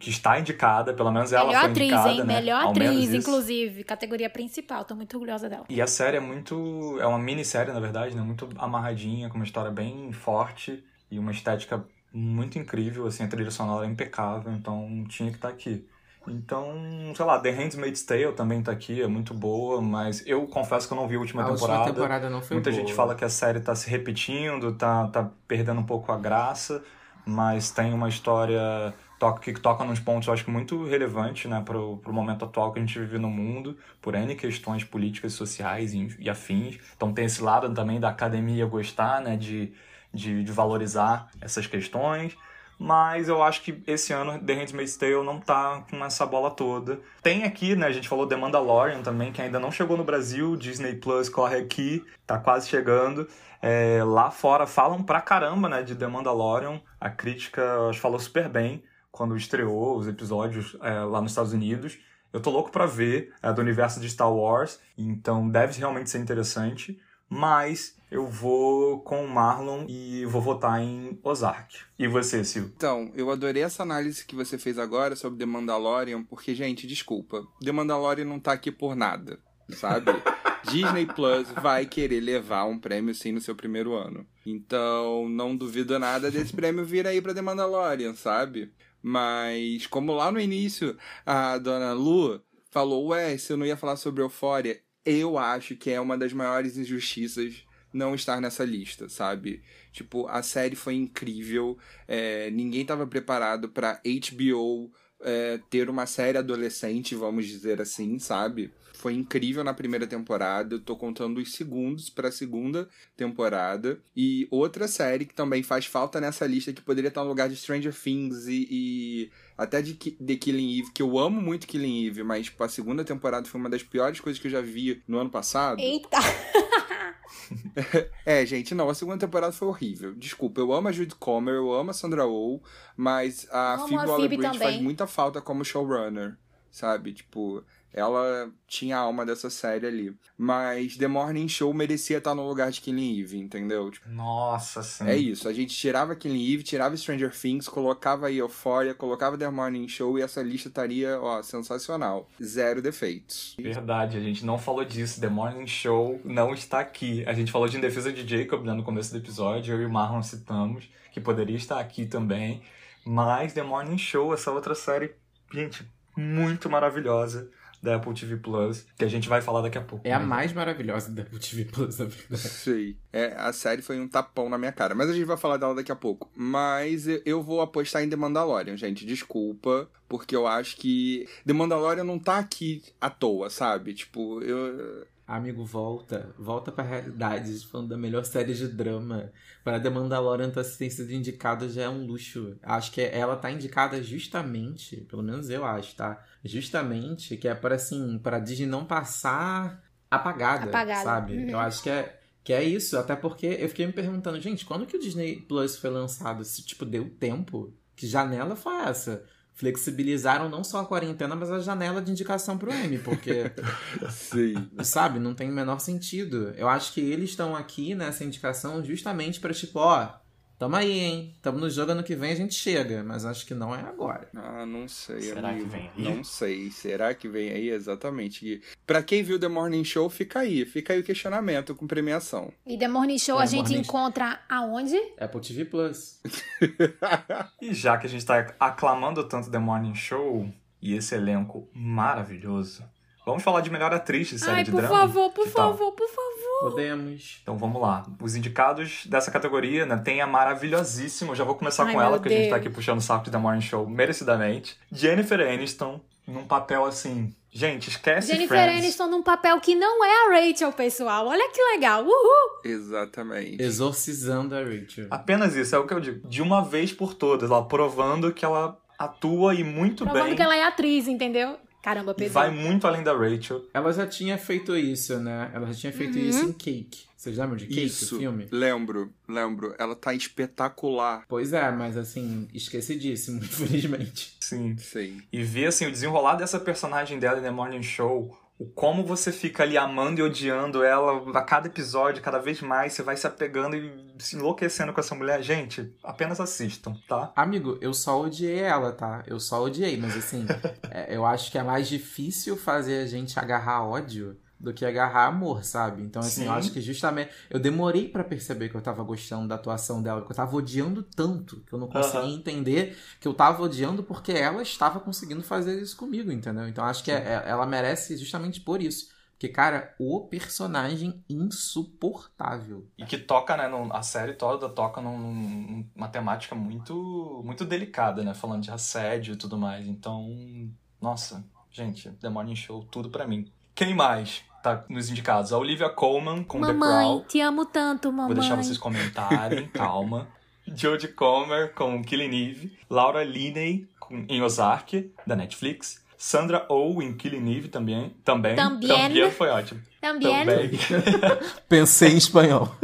que está indicada, pelo menos ela Melhor foi atriz, indicada, hein? né? Melhor Ao atriz, inclusive, categoria principal, tô muito orgulhosa dela. E a série é muito, é uma minissérie, na verdade, né? Muito amarradinha, com uma história bem forte e uma estética muito incrível, assim, a trilha sonora é impecável, então tinha que estar tá aqui. Então, sei lá, The Handmaid's Tale também tá aqui, é muito boa, mas eu confesso que eu não vi a última a temporada. Última temporada não foi Muita boa. gente fala que a série tá se repetindo, tá, tá perdendo um pouco a graça, mas tem uma história toca, que toca nos pontos, eu acho muito relevante, né, pro, pro momento atual que a gente vive no mundo, por N questões políticas, sociais e, e afins. Então tem esse lado também da academia gostar, né, de de, de valorizar essas questões. Mas eu acho que esse ano The Handmaid's Tale não tá com essa bola toda. Tem aqui, né? A gente falou The Mandalorian também, que ainda não chegou no Brasil. Disney Plus corre aqui, tá quase chegando. É, lá fora falam pra caramba, né? De The Mandalorian. A crítica, falou super bem quando estreou os episódios é, lá nos Estados Unidos. Eu tô louco pra ver, é do universo de Star Wars, então deve realmente ser interessante. Mas eu vou com o Marlon e vou votar em Ozark. E você, Sil? Então, eu adorei essa análise que você fez agora sobre The Mandalorian, porque, gente, desculpa, The Mandalorian não tá aqui por nada, sabe? *laughs* Disney Plus vai querer levar um prêmio sim no seu primeiro ano. Então, não duvido nada desse *laughs* prêmio vir aí pra The Mandalorian, sabe? Mas, como lá no início a dona Lu falou, ué, se eu não ia falar sobre Eufória, eu acho que é uma das maiores injustiças não estar nessa lista, sabe? Tipo, a série foi incrível, é, ninguém estava preparado para HBO é, ter uma série adolescente, vamos dizer assim, sabe? Foi incrível na primeira temporada. Eu tô contando os segundos para a segunda temporada. E outra série que também faz falta nessa lista, que poderia estar no lugar de Stranger Things e, e até de The Killing Eve, que eu amo muito Killing Eve, mas tipo, a segunda temporada foi uma das piores coisas que eu já vi no ano passado. Eita! *laughs* é, gente, não, a segunda temporada foi horrível. Desculpa, eu amo a Judy Comer, eu amo a Sandra Oh, mas a Phoebe Waller-Bridge faz muita falta como showrunner, sabe? Tipo, ela tinha a alma dessa série ali. Mas The Morning Show merecia estar no lugar de Killing Eve, entendeu? Tipo, Nossa, sim. É isso. A gente tirava Killing Eve, tirava Stranger Things, colocava Euphoria, colocava The Morning Show e essa lista estaria, ó, sensacional. Zero defeitos. Verdade, a gente não falou disso. The Morning Show não está aqui. A gente falou de Em Defesa de Jacob né, no começo do episódio, eu e o Marlon citamos, que poderia estar aqui também. Mas The Morning Show, essa outra série, gente, muito maravilhosa da Apple TV Plus, que a gente vai falar daqui a pouco. É a mais maravilhosa da Apple TV Plus, na verdade. Sei. É, a série foi um tapão na minha cara, mas a gente vai falar dela daqui a pouco. Mas eu vou apostar em The Mandalorian, gente, desculpa, porque eu acho que The Mandalorian não tá aqui à toa, sabe? Tipo, eu Amigo, volta. Volta pra realidade. Falando da melhor série de drama. Para The Mandalorian ter sido indicada já é um luxo. Acho que ela tá indicada justamente, pelo menos eu acho, tá? Justamente que é para assim, para Disney não passar apagada, Apagada. sabe? Uhum. Eu acho que é que é isso, até porque eu fiquei me perguntando, gente, quando que o Disney Plus foi lançado? Se, tipo, deu tempo? Que janela foi essa? Flexibilizaram não só a quarentena, mas a janela de indicação pro M, porque, *laughs* Sim. sabe, não tem o menor sentido. Eu acho que eles estão aqui nessa indicação justamente pra, tipo, ó, tamo aí, hein? Tamo no jogo ano que vem, a gente chega, mas acho que não é agora. Ah, não sei, Será amigo. que vem aí? Não sei. Será que vem aí? Exatamente. E Pra quem viu The Morning Show, fica aí. Fica aí o questionamento com premiação. E The Morning Show The a gente Morning- encontra aonde? Apple TV Plus. *laughs* E já que a gente tá aclamando tanto The Morning Show e esse elenco maravilhoso, vamos falar de melhor atriz de série Ai, de por drama? favor, por favor, por favor. Podemos. Então vamos lá. Os indicados dessa categoria, né? Tem a maravilhosíssima, eu já vou começar Ai, com ela, que a gente tá aqui puxando o saco de The Morning Show merecidamente. Jennifer Aniston, num papel assim. Gente, esquece Jennifer Friends. Aniston num papel que não é a Rachel, pessoal. Olha que legal. Uhul! Exatamente. Exorcizando a Rachel. Apenas isso, é o que eu digo. De uma vez por todas, ela provando que ela atua e muito Provando bem. que ela é atriz, entendeu? Caramba, E Pedro. vai muito além da Rachel. Ela já tinha feito isso, né? Ela já tinha feito Uhum. isso em Cake. Vocês lembram de Cake, Isso. o filme? Lembro, lembro. Ela tá espetacular. Pois é, mas assim, esquecidíssimo, *laughs* infelizmente. Sim. Sim. E ver assim, o desenrolar dessa personagem dela em The Morning Show, o como você fica ali amando e odiando ela a cada episódio, cada vez mais, você vai se apegando e se enlouquecendo com essa mulher. Gente, apenas assistam, tá? Amigo, eu só odiei ela, tá? Eu só odiei, mas assim, *laughs* é, eu acho que é mais difícil fazer a gente agarrar ódio do que agarrar amor, sabe? Então, assim, eu Sim. acho que justamente. Eu demorei pra perceber que eu tava gostando da atuação dela, que eu tava odiando tanto, que eu não conseguia Aham. entender que eu tava odiando porque ela estava conseguindo fazer isso comigo, entendeu? Então, acho que é- é- ela merece justamente por isso. Porque, cara, o personagem insuportável. E que toca, né, num- a série toda toca num- numa temática muito, muito delicada, né? Falando de assédio e tudo mais. Então, nossa, gente, The Morning Show, tudo pra mim. Quem mais tá nos indicados? A Olivia Colman com The Mamãe, Crown. te amo tanto, mamãe. Vou deixar vocês comentarem, *laughs* calma. Jodie Comer com Killing Eve. Laura Linney com, em Ozark, da Netflix. Sandra Oh em Killing Eve também. Também. Também. foi ótimo. Também. Também. *laughs* Pensei em espanhol.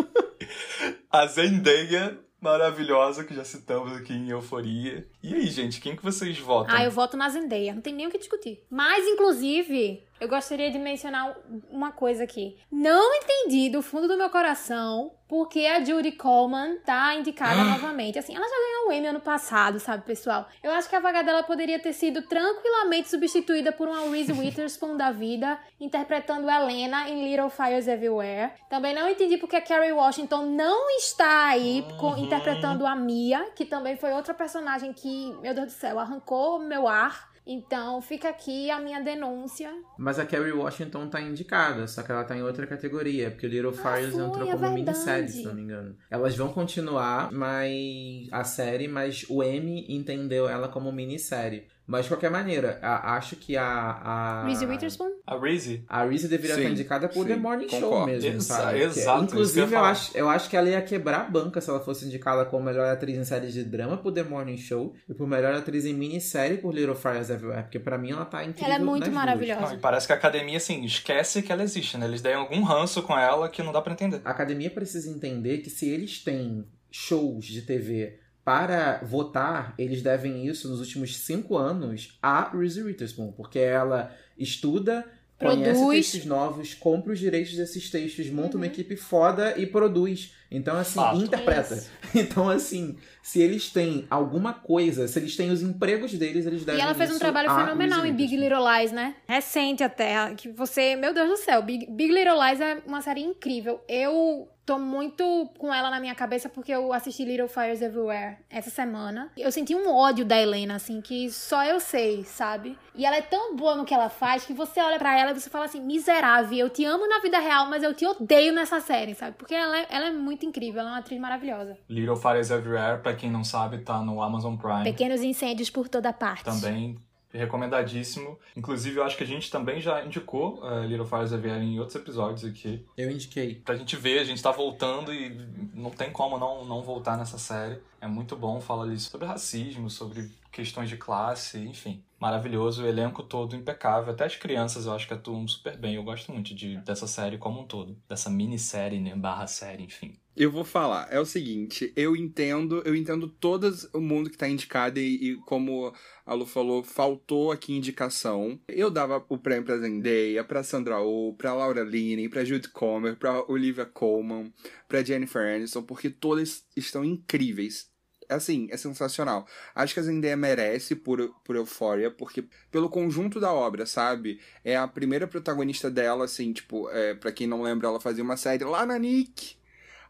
A Zendaya, maravilhosa, que já citamos aqui em Euforia. E aí, gente, quem que vocês votam? Ah, eu voto na Zendaya. Não tem nem o que discutir. Mas, inclusive, eu gostaria de mencionar uma coisa aqui. Não entendi do fundo do meu coração porque a Judy Coleman tá indicada novamente. Assim, ela já ganhou o Emmy ano passado, sabe, pessoal? Eu acho que a vaga dela poderia ter sido tranquilamente substituída por uma Reese *laughs* Witherspoon da vida, interpretando Helena em Little Fires Everywhere. Também não entendi porque a Kerry Washington não está aí com- Uhum. interpretando a Mia, que também foi outra personagem que, meu Deus do céu, arrancou meu ar. Então fica aqui a minha denúncia. Mas a Kerry Washington tá indicada, só que ela tá em outra categoria, porque o Little Fires foi, entrou é como verdade. minissérie, se não me engano. Elas vão continuar mas a série, mas o Emmy entendeu ela como minissérie. Mas de qualquer maneira, a- acho que a. a... Reese Witherspoon? A Reese? A Reese deveria Sim, estar indicada por sim, The Morning Show concordo. mesmo, Exa- sabe? exato, que eu ia Inclusive, eu falar. acho, eu acho que ela ia quebrar a banca se ela fosse indicada como melhor atriz em séries de drama por The Morning Show e por melhor atriz em minissérie por Little Fires Everywhere, porque pra mim ela tá incrível Ela é muito maravilhosa. Não, e parece que a academia, assim, esquece que ela existe, né? Eles deem algum ranço com ela que não dá pra entender. A academia precisa entender que se eles têm shows de TV para votar, eles devem isso nos últimos cinco anos a Reese Witherspoon, porque ela estuda, conhece Produz. textos novos, compra os direitos desses textos, monta uma equipe foda e produz. Então, assim, Fato. interpreta. Isso. *laughs* Então, assim, se eles têm alguma coisa, se eles têm os empregos deles, eles devem E ela fez um trabalho fenomenal em Big. Little Lies, né? Recente até. Que você. Meu Deus do céu, Big, Big Little Lies é uma série incrível. Eu tô muito com ela na minha cabeça porque eu assisti Little Fires Everywhere essa semana. Eu senti um ódio da Helena, assim, que só eu sei, sabe? E ela é tão boa no que ela faz que você olha pra ela e você fala assim: miserável, eu te amo na vida real, mas eu te odeio nessa série, sabe? Porque ela é, ela é muito incrível, ela é uma atriz maravilhosa. Little Fires Everywhere, pra quem não sabe, tá no Amazon Prime. Pequenos incêndios por toda parte. Também recomendadíssimo. Inclusive, eu acho que a gente também já indicou uh, Little Fires Xavier em outros episódios aqui. Eu indiquei. Pra gente ver, a gente tá voltando e não tem como não, não voltar nessa série. É muito bom, fala ali sobre racismo, sobre questões de classe, enfim. Maravilhoso, o elenco todo impecável. Até as crianças eu acho que atuam super bem. Eu gosto muito de, dessa série como um todo. Dessa minissérie, né? Barra série, enfim. Eu vou falar, é o seguinte, eu entendo, eu entendo todo o mundo que tá indicado e, e, como a Lu falou, faltou aqui indicação. Eu dava o prêmio pra Zendaya, pra Sandra Oh, pra Laura Linney, pra Jude Comer, pra Olivia Colman, pra Jennifer Aniston, porque todas estão incríveis assim, é sensacional. Acho que a Zendaya merece por, por Euphoria, porque pelo conjunto da obra, sabe? É a primeira protagonista dela, assim, tipo, é, pra quem não lembra, ela fazia uma série lá na Nick,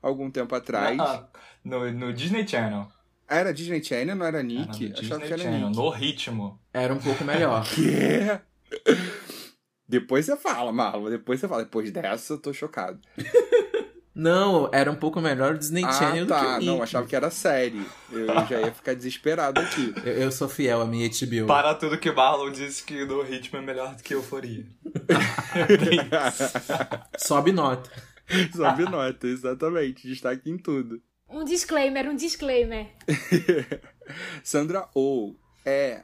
algum tempo atrás. Ah, no, no Disney Channel. Era Disney Channel, não era Nick? Era Achava que era Channel, Nick. No ritmo. Era um pouco melhor. *laughs* que? Depois você fala, Marlon. Depois você fala. Depois dessa, eu tô chocado. *laughs* Não, era um pouco melhor o Disney ah, Channel tá. do que o Nick. Não, achava que era série. Eu *laughs* já ia ficar desesperado aqui. Eu, eu, sou fiel à minha HBO. Para tudo que Marlon disse que no ritmo é melhor do que Euforia. Sobe nota. *laughs* Sobe nota, exatamente. Destaque em tudo. Um disclaimer, um disclaimer. *laughs* Sandra Oh é.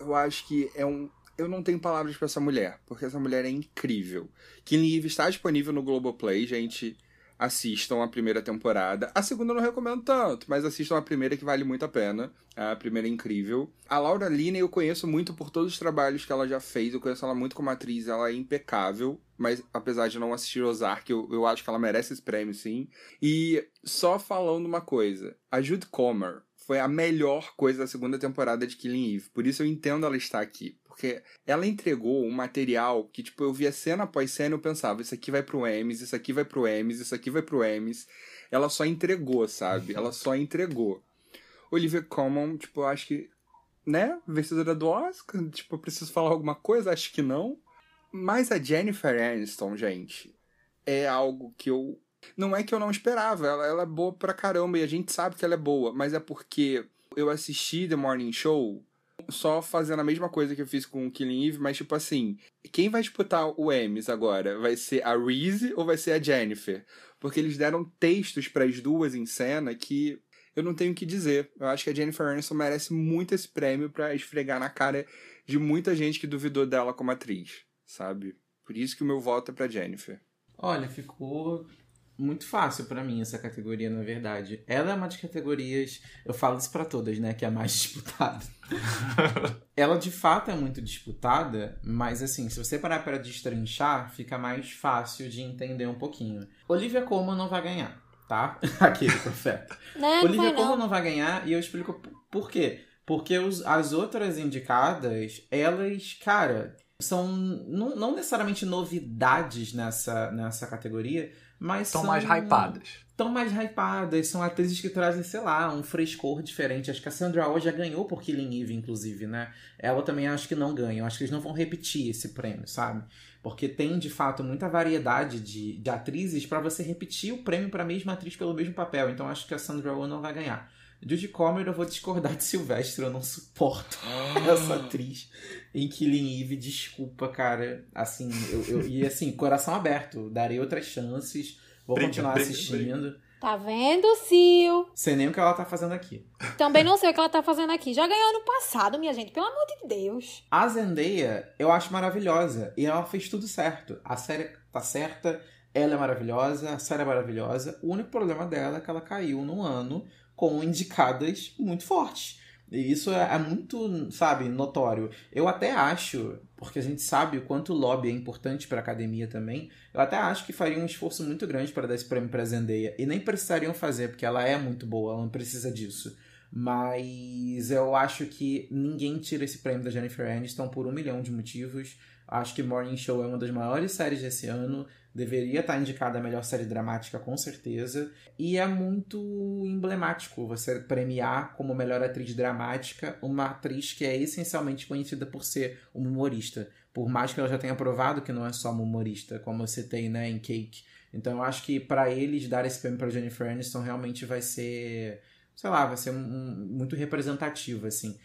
Eu acho que é um. Eu não tenho palavras para essa mulher, porque essa mulher é incrível. Killing Eve está disponível no Globoplay, gente assistam a primeira temporada. A segunda eu não recomendo tanto, mas assistam a primeira que vale muito a pena. A primeira é incrível. A Laura Linney eu conheço muito por todos os trabalhos que ela já fez. Eu conheço ela muito como atriz, ela é impecável. Mas apesar de não assistir Ozark, eu, eu acho que ela merece esse prêmio, sim. E só falando uma coisa: a Jude Comer foi a melhor coisa da segunda temporada de Killing Eve. Por isso eu entendo ela estar aqui. Porque ela entregou um material que, tipo, eu via cena após cena e eu pensava, isso aqui vai pro Emmys, isso aqui vai pro Emmys, isso aqui vai pro Emmys. Ela só entregou, sabe? Ela só entregou. Olivia Colman, tipo, eu acho que, né? Vencedora do Oscar, tipo, eu preciso falar alguma coisa? Acho que não. Mas a Jennifer Aniston, gente, é algo que eu... Não é que eu não esperava, ela, ela é boa pra caramba e a gente sabe que ela é boa, mas é porque eu assisti The Morning Show só fazendo a mesma coisa que eu fiz com o Killing Eve, mas tipo assim, quem vai disputar o Emmys agora? Vai ser a Reese ou vai ser a Jennifer? Porque eles deram textos para as duas em cena que eu não tenho o que dizer. Eu acho que a Jennifer Aniston merece muito esse prêmio para esfregar na cara de muita gente que duvidou dela como atriz, sabe? Por isso que o meu voto é para Jennifer. Olha, ficou muito fácil para mim essa categoria, na verdade. Ela é uma das categorias, eu falo isso para todas, né, que é a mais *laughs* disputada. ela de fato é muito disputada, mas assim, se você parar para destrinchar, fica mais fácil de entender um pouquinho. Olivia Colman não vai ganhar, tá? *laughs* Aquele profeta. Não, Olivia não Colman não vai ganhar e eu explico por quê. Porque os, as outras indicadas, elas, cara, são não, não necessariamente novidades nessa, nessa categoria, mas Estão são... mais hypadas. Estão mais hypadas, são atrizes que trazem, sei lá, um frescor diferente. Acho que a Sandra Oh já ganhou por Killing Eve, inclusive, né? Ela também acho que não ganha. Eu acho que eles não vão repetir esse prêmio, sabe? Porque tem, de fato, muita variedade de, de atrizes para você repetir o prêmio para a mesma atriz pelo mesmo papel. Então acho que a Sandra Oh não vai ganhar. Judy Comer, eu vou discordar de Silvestre, eu não suporto *laughs* essa atriz em Killing Eve, desculpa, cara. Assim, eu, eu, e assim, coração aberto, darei outras chances, vou briga, continuar briga, assistindo. Briga. Tá vendo, Sil? Sei nem o que ela tá fazendo aqui. Também não sei o que ela tá fazendo aqui. Já ganhou ano passado, minha gente, pelo amor de Deus. A Zendaya, eu acho maravilhosa. E ela fez tudo certo. A série tá certa, ela é maravilhosa, a série é maravilhosa. O único problema dela é que ela caiu num ano com indicadas muito fortes. E isso é, é, muito, sabe, notório. Eu até acho, porque a gente sabe o quanto o lobby é importante para a academia também, eu até acho que faria um esforço muito grande para dar esse prêmio para Zendaya. E nem precisariam fazer, porque ela é muito boa, ela não precisa disso. Mas eu acho que ninguém tira esse prêmio da Jennifer Aniston por um milhão de motivos. Acho que Morning Show é uma das maiores séries desse ano deveria estar indicada a melhor série dramática com certeza. E é muito emblemático você premiar como melhor atriz dramática uma atriz que é essencialmente conhecida por ser uma humorista. Por mais que ela já tenha provado que não é só uma humorista, como você tem né, em Cake. Então eu acho que para eles dar esse prêmio para Jennifer Aniston realmente vai ser, sei lá, vai ser um, um, muito representativo assim.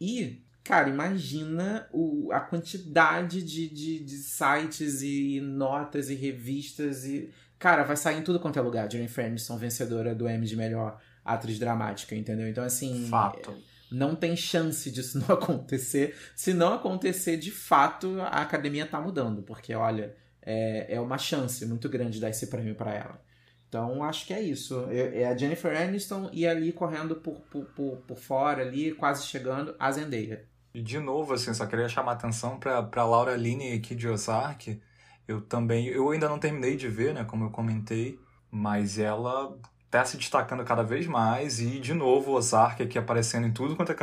E Cara, imagina o, a quantidade de, de, de sites e notas e revistas e. Cara, vai sair em tudo quanto é lugar. Jennifer Aniston, vencedora do Emmy de melhor atriz dramática, entendeu? Então, assim. Fato. Não tem chance disso *laughs* não acontecer. Se não acontecer, de fato, a academia tá mudando. Porque, olha, é, é uma chance muito grande dar esse prêmio para ela. Então, acho que é isso. É, é a Jennifer Aniston e ali correndo por, por, por, por fora, ali, quase chegando, a Zendaya. E de novo, assim, só queria chamar atenção pra, pra Laura Linney aqui de Ozark. Eu também, eu ainda não terminei de ver, né, como eu comentei, mas ela tá se destacando cada vez mais e, de novo, Ozark aqui aparecendo em tudo quanto é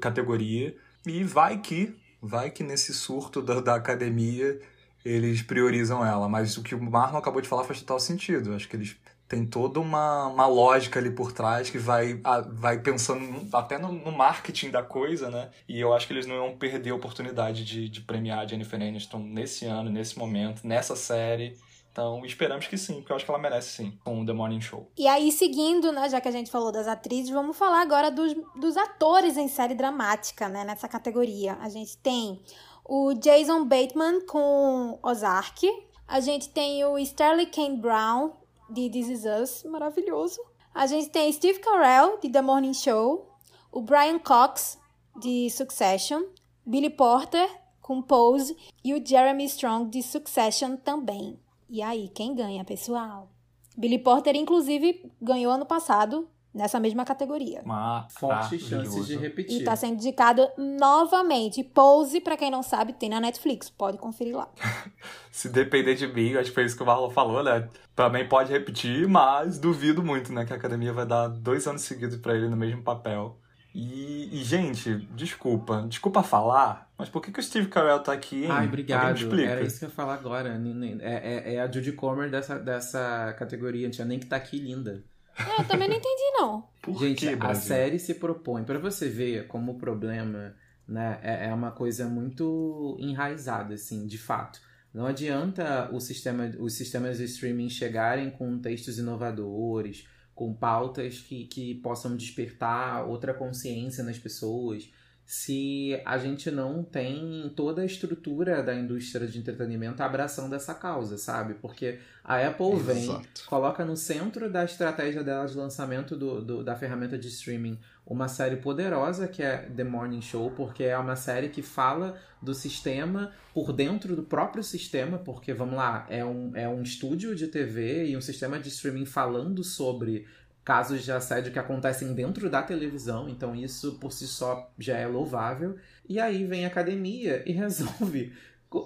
categoria. E vai que, vai que nesse surto da, da academia eles priorizam ela. Mas o que o Marlon acabou de falar faz total sentido. Acho que eles tem toda uma, uma lógica ali por trás que vai, vai pensando até no, no, marketing da coisa, né? E eu acho que eles não iam perder a oportunidade de, de premiar a Jennifer Aniston nesse ano, nesse momento, nessa série. Então, esperamos que sim, porque eu acho que ela merece sim, com o The Morning Show. E aí, seguindo, né, já que a gente falou das atrizes, vamos falar agora dos, dos atores em série dramática, né, nessa categoria. A gente tem o Jason Bateman com Ozark, a gente tem o Sterling Kane Brown de This Is Us, maravilhoso. A gente tem Steve Carell, de The Morning Show, o Brian Cox, de Succession, Billy Porter, com Pose, e o Jeremy Strong, de Succession também. E aí, quem ganha, pessoal? Billy Porter, inclusive, ganhou ano passado nessa mesma categoria. Uma forte chance de repetir. E tá sendo indicado novamente. Pose, para quem não sabe, tem na Netflix. Pode conferir lá. *laughs* Se depender de mim, acho que foi isso que o Marlon falou, né? Também pode repetir, mas duvido muito, né? Que a academia vai dar dois anos seguidos para ele no mesmo papel. E, e, gente, desculpa, desculpa falar, mas por que, que o Steve Carell tá aqui, hein? Ai, obrigado. Era isso que eu ia falar agora. É, é, é a Judy Comer dessa, dessa categoria, não tinha nem que tá aqui linda. É, eu também não entendi, não. Por Gente, a série se propõe, para você ver como o problema né, é, é uma coisa muito enraizada, assim, de fato. Não adianta o sistema, os sistemas de streaming chegarem com textos inovadores, com pautas que, que possam despertar outra consciência nas pessoas, se a gente não tem toda a estrutura da indústria de entretenimento abraçando essa causa, sabe? Porque a Apple vem, Exato. coloca no centro da estratégia dela de lançamento do, do, da ferramenta de streaming uma série poderosa que é The Morning Show, porque é uma série que fala do sistema por dentro do próprio sistema, porque, vamos lá, é um, é um estúdio de TV e um sistema de streaming falando sobre casos de assédio que acontecem dentro da televisão, então isso por si só já é louvável. E aí vem a academia e *laughs* resolve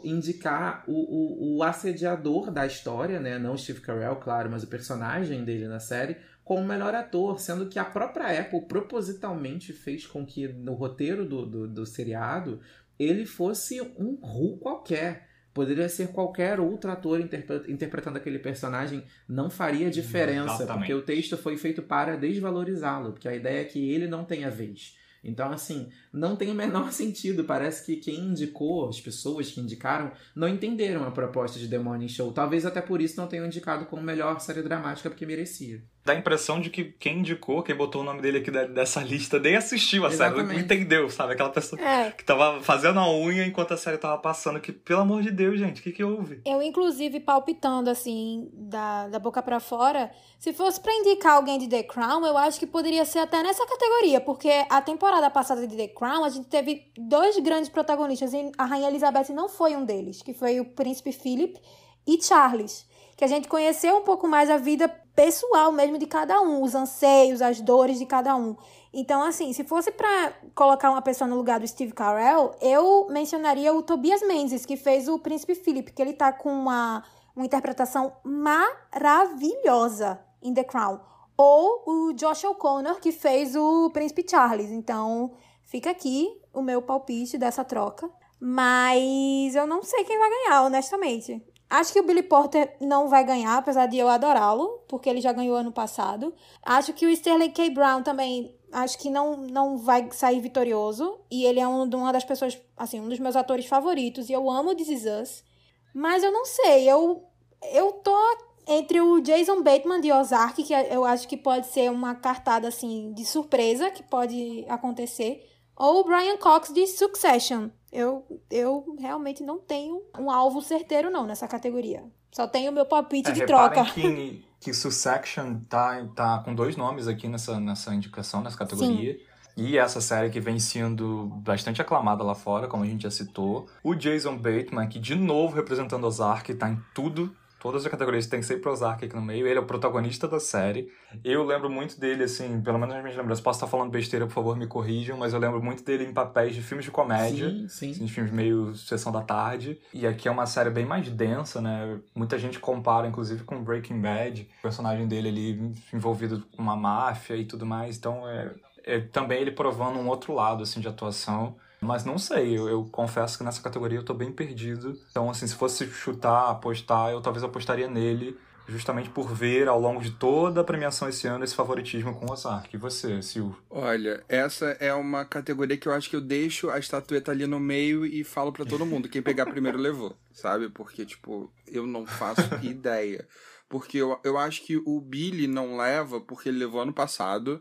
indicar o, o, o assediador da história, né? Não Steve Carell, claro, mas o personagem dele na série, como melhor ator, sendo que a própria Apple propositalmente fez com que no roteiro do, do, do seriado ele fosse um Ru qualquer. Poderia ser qualquer outro ator interpretando aquele personagem, não faria diferença, Exatamente. porque o texto foi feito para desvalorizá-lo, porque a ideia é que ele não tenha vez. Então, assim, não tem o menor *laughs* sentido. Parece que quem indicou, as pessoas que indicaram, não entenderam a proposta de The Morning Show. Talvez até por isso não tenham indicado como melhor série dramática, porque merecia. Dá a impressão de que quem indicou, quem botou o nome dele aqui dessa lista, nem assistiu a Exatamente. série, não entendeu, sabe? Aquela pessoa é. que tava fazendo a unha enquanto a série tava passando. Que, pelo amor de Deus, gente, o que que houve? Eu, inclusive, palpitando, assim, da, da boca para fora, se fosse pra indicar alguém de The Crown, eu acho que poderia ser até nessa categoria, porque a temporada passada de The Crown, a gente teve dois grandes protagonistas e a Rainha Elizabeth não foi um deles, que foi o Príncipe Philip e Charles, que a gente conheceu um pouco mais a vida pessoal mesmo de cada um, os anseios, as dores de cada um. Então, assim, se fosse para colocar uma pessoa no lugar do Steve Carell, eu mencionaria o Tobias Menzies, que fez o Príncipe Philip, que ele tá com uma, uma interpretação maravilhosa em The Crown. Ou o Josh O'Connor, que fez o Príncipe Charles. Então, fica aqui o meu palpite dessa troca. Mas eu não sei quem vai ganhar, honestamente. Acho que o Billy Porter não vai ganhar, apesar de eu adorá-lo, porque ele já ganhou ano passado. Acho que o Sterling K. Brown também, acho que não, não vai sair vitorioso. E ele é um, uma das pessoas, assim, um dos meus atores favoritos. E eu amo This Is Us. Mas eu não sei, eu, eu tô entre o Jason Bateman de Ozark, que eu acho que pode ser uma cartada, assim, de surpresa, que pode acontecer ou o Brian Cox de Succession. Eu, eu realmente não tenho um alvo certeiro, não, nessa categoria. Só tenho o meu palpite É, de troca. Que, que Succession tá, tá com dois nomes aqui nessa, nessa indicação, nessa categoria. E essa série que vem sendo bastante aclamada lá fora, como a gente já citou. O Jason Bateman, que de novo representando Ozark, tá em tudo. Todas as categorias tem sempre Ozark aqui no meio. Ele é o protagonista da série. Eu lembro muito dele, assim, pelo menos nas minhas lembranças. Posso estar falando besteira, por favor, me corrijam. Mas eu lembro muito dele em papéis de filmes de comédia. Sim, sim. Assim, filmes meio Sessão da Tarde. E aqui é uma série bem mais densa, né? Muita gente compara, inclusive, com Breaking Bad. O personagem dele ali envolvido com uma máfia e tudo mais. Então, é, é também ele provando um outro lado, assim, de atuação. Mas não sei, eu, eu confesso que nessa categoria eu tô bem perdido. Então, assim, se fosse chutar, apostar, eu talvez apostaria nele. Justamente por ver ao longo de toda a premiação esse ano esse favoritismo com o Ozark. E você, Sil? Olha, essa é uma categoria que eu acho que eu deixo a estatueta ali no meio e falo pra todo mundo. Quem pegar primeiro levou, sabe? Porque, tipo, eu não faço *laughs* ideia. Porque eu, eu acho que o Billy não leva porque ele levou ano passado.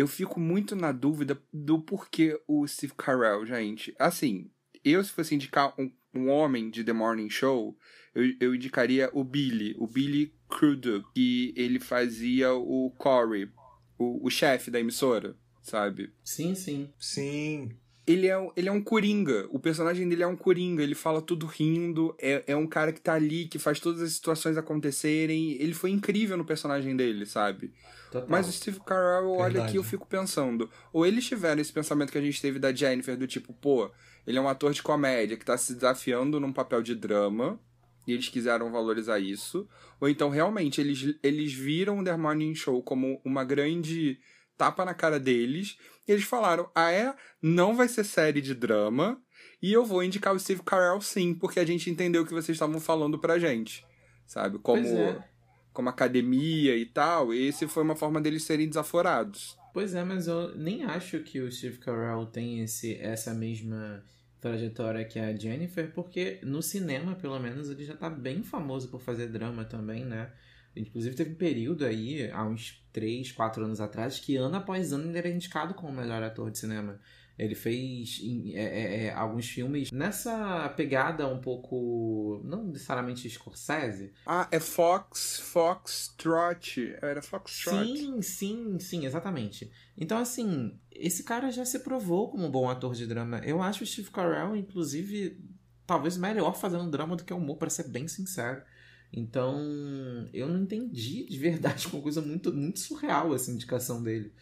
Eu fico muito na dúvida do porquê o Steve Carell, gente. Assim, eu se fosse indicar um, um homem de The Morning Show, eu, eu indicaria o Billy, o Billy Crudup, que ele fazia o Corey, o, o chefe da emissora, sabe? Sim, sim. Sim. Ele é, um- ele é um coringa. O personagem dele é um coringa. Ele fala tudo rindo. É, é um cara que tá ali, que faz todas as situações acontecerem. Ele foi incrível no personagem dele, sabe? Total. Mas o Steve Carell, olha aqui, eu fico pensando. Ou eles tiveram esse pensamento que a gente teve da Jennifer, do tipo, pô, ele é um ator de comédia que tá se desafiando num papel de drama. E eles quiseram valorizar isso. Ou então, realmente, eles, eles viram o The Morning Show como uma grande tapa na cara deles. E eles falaram: ah, é? Não vai ser série de drama. E eu vou indicar o Steve Carell sim, porque a gente entendeu o que vocês estavam falando pra gente. Sabe? Como, é. como academia e tal. Esse foi uma forma deles serem desaforados. Pois é, mas eu nem acho que o Steve Carell tem esse, essa mesma trajetória que a Jennifer, porque no cinema, pelo menos, ele já tá bem famoso por fazer drama também, né? Inclusive teve um período aí, há uns 3, 4 anos atrás, que ano após ano ele era indicado como o melhor ator de cinema. Ele fez é, é, é, alguns filmes nessa pegada um pouco. não necessariamente Scorsese, Ah, é Fox, Fox Trot. Era Fox Trot. Sim, sim, sim, exatamente. Então, assim, esse cara já se provou como um bom ator de drama. Eu acho o Steve Carell, inclusive, talvez melhor fazendo drama do que humor, para ser bem sincero. Então, eu não entendi de verdade, uma coisa muito, muito surreal essa indicação dele.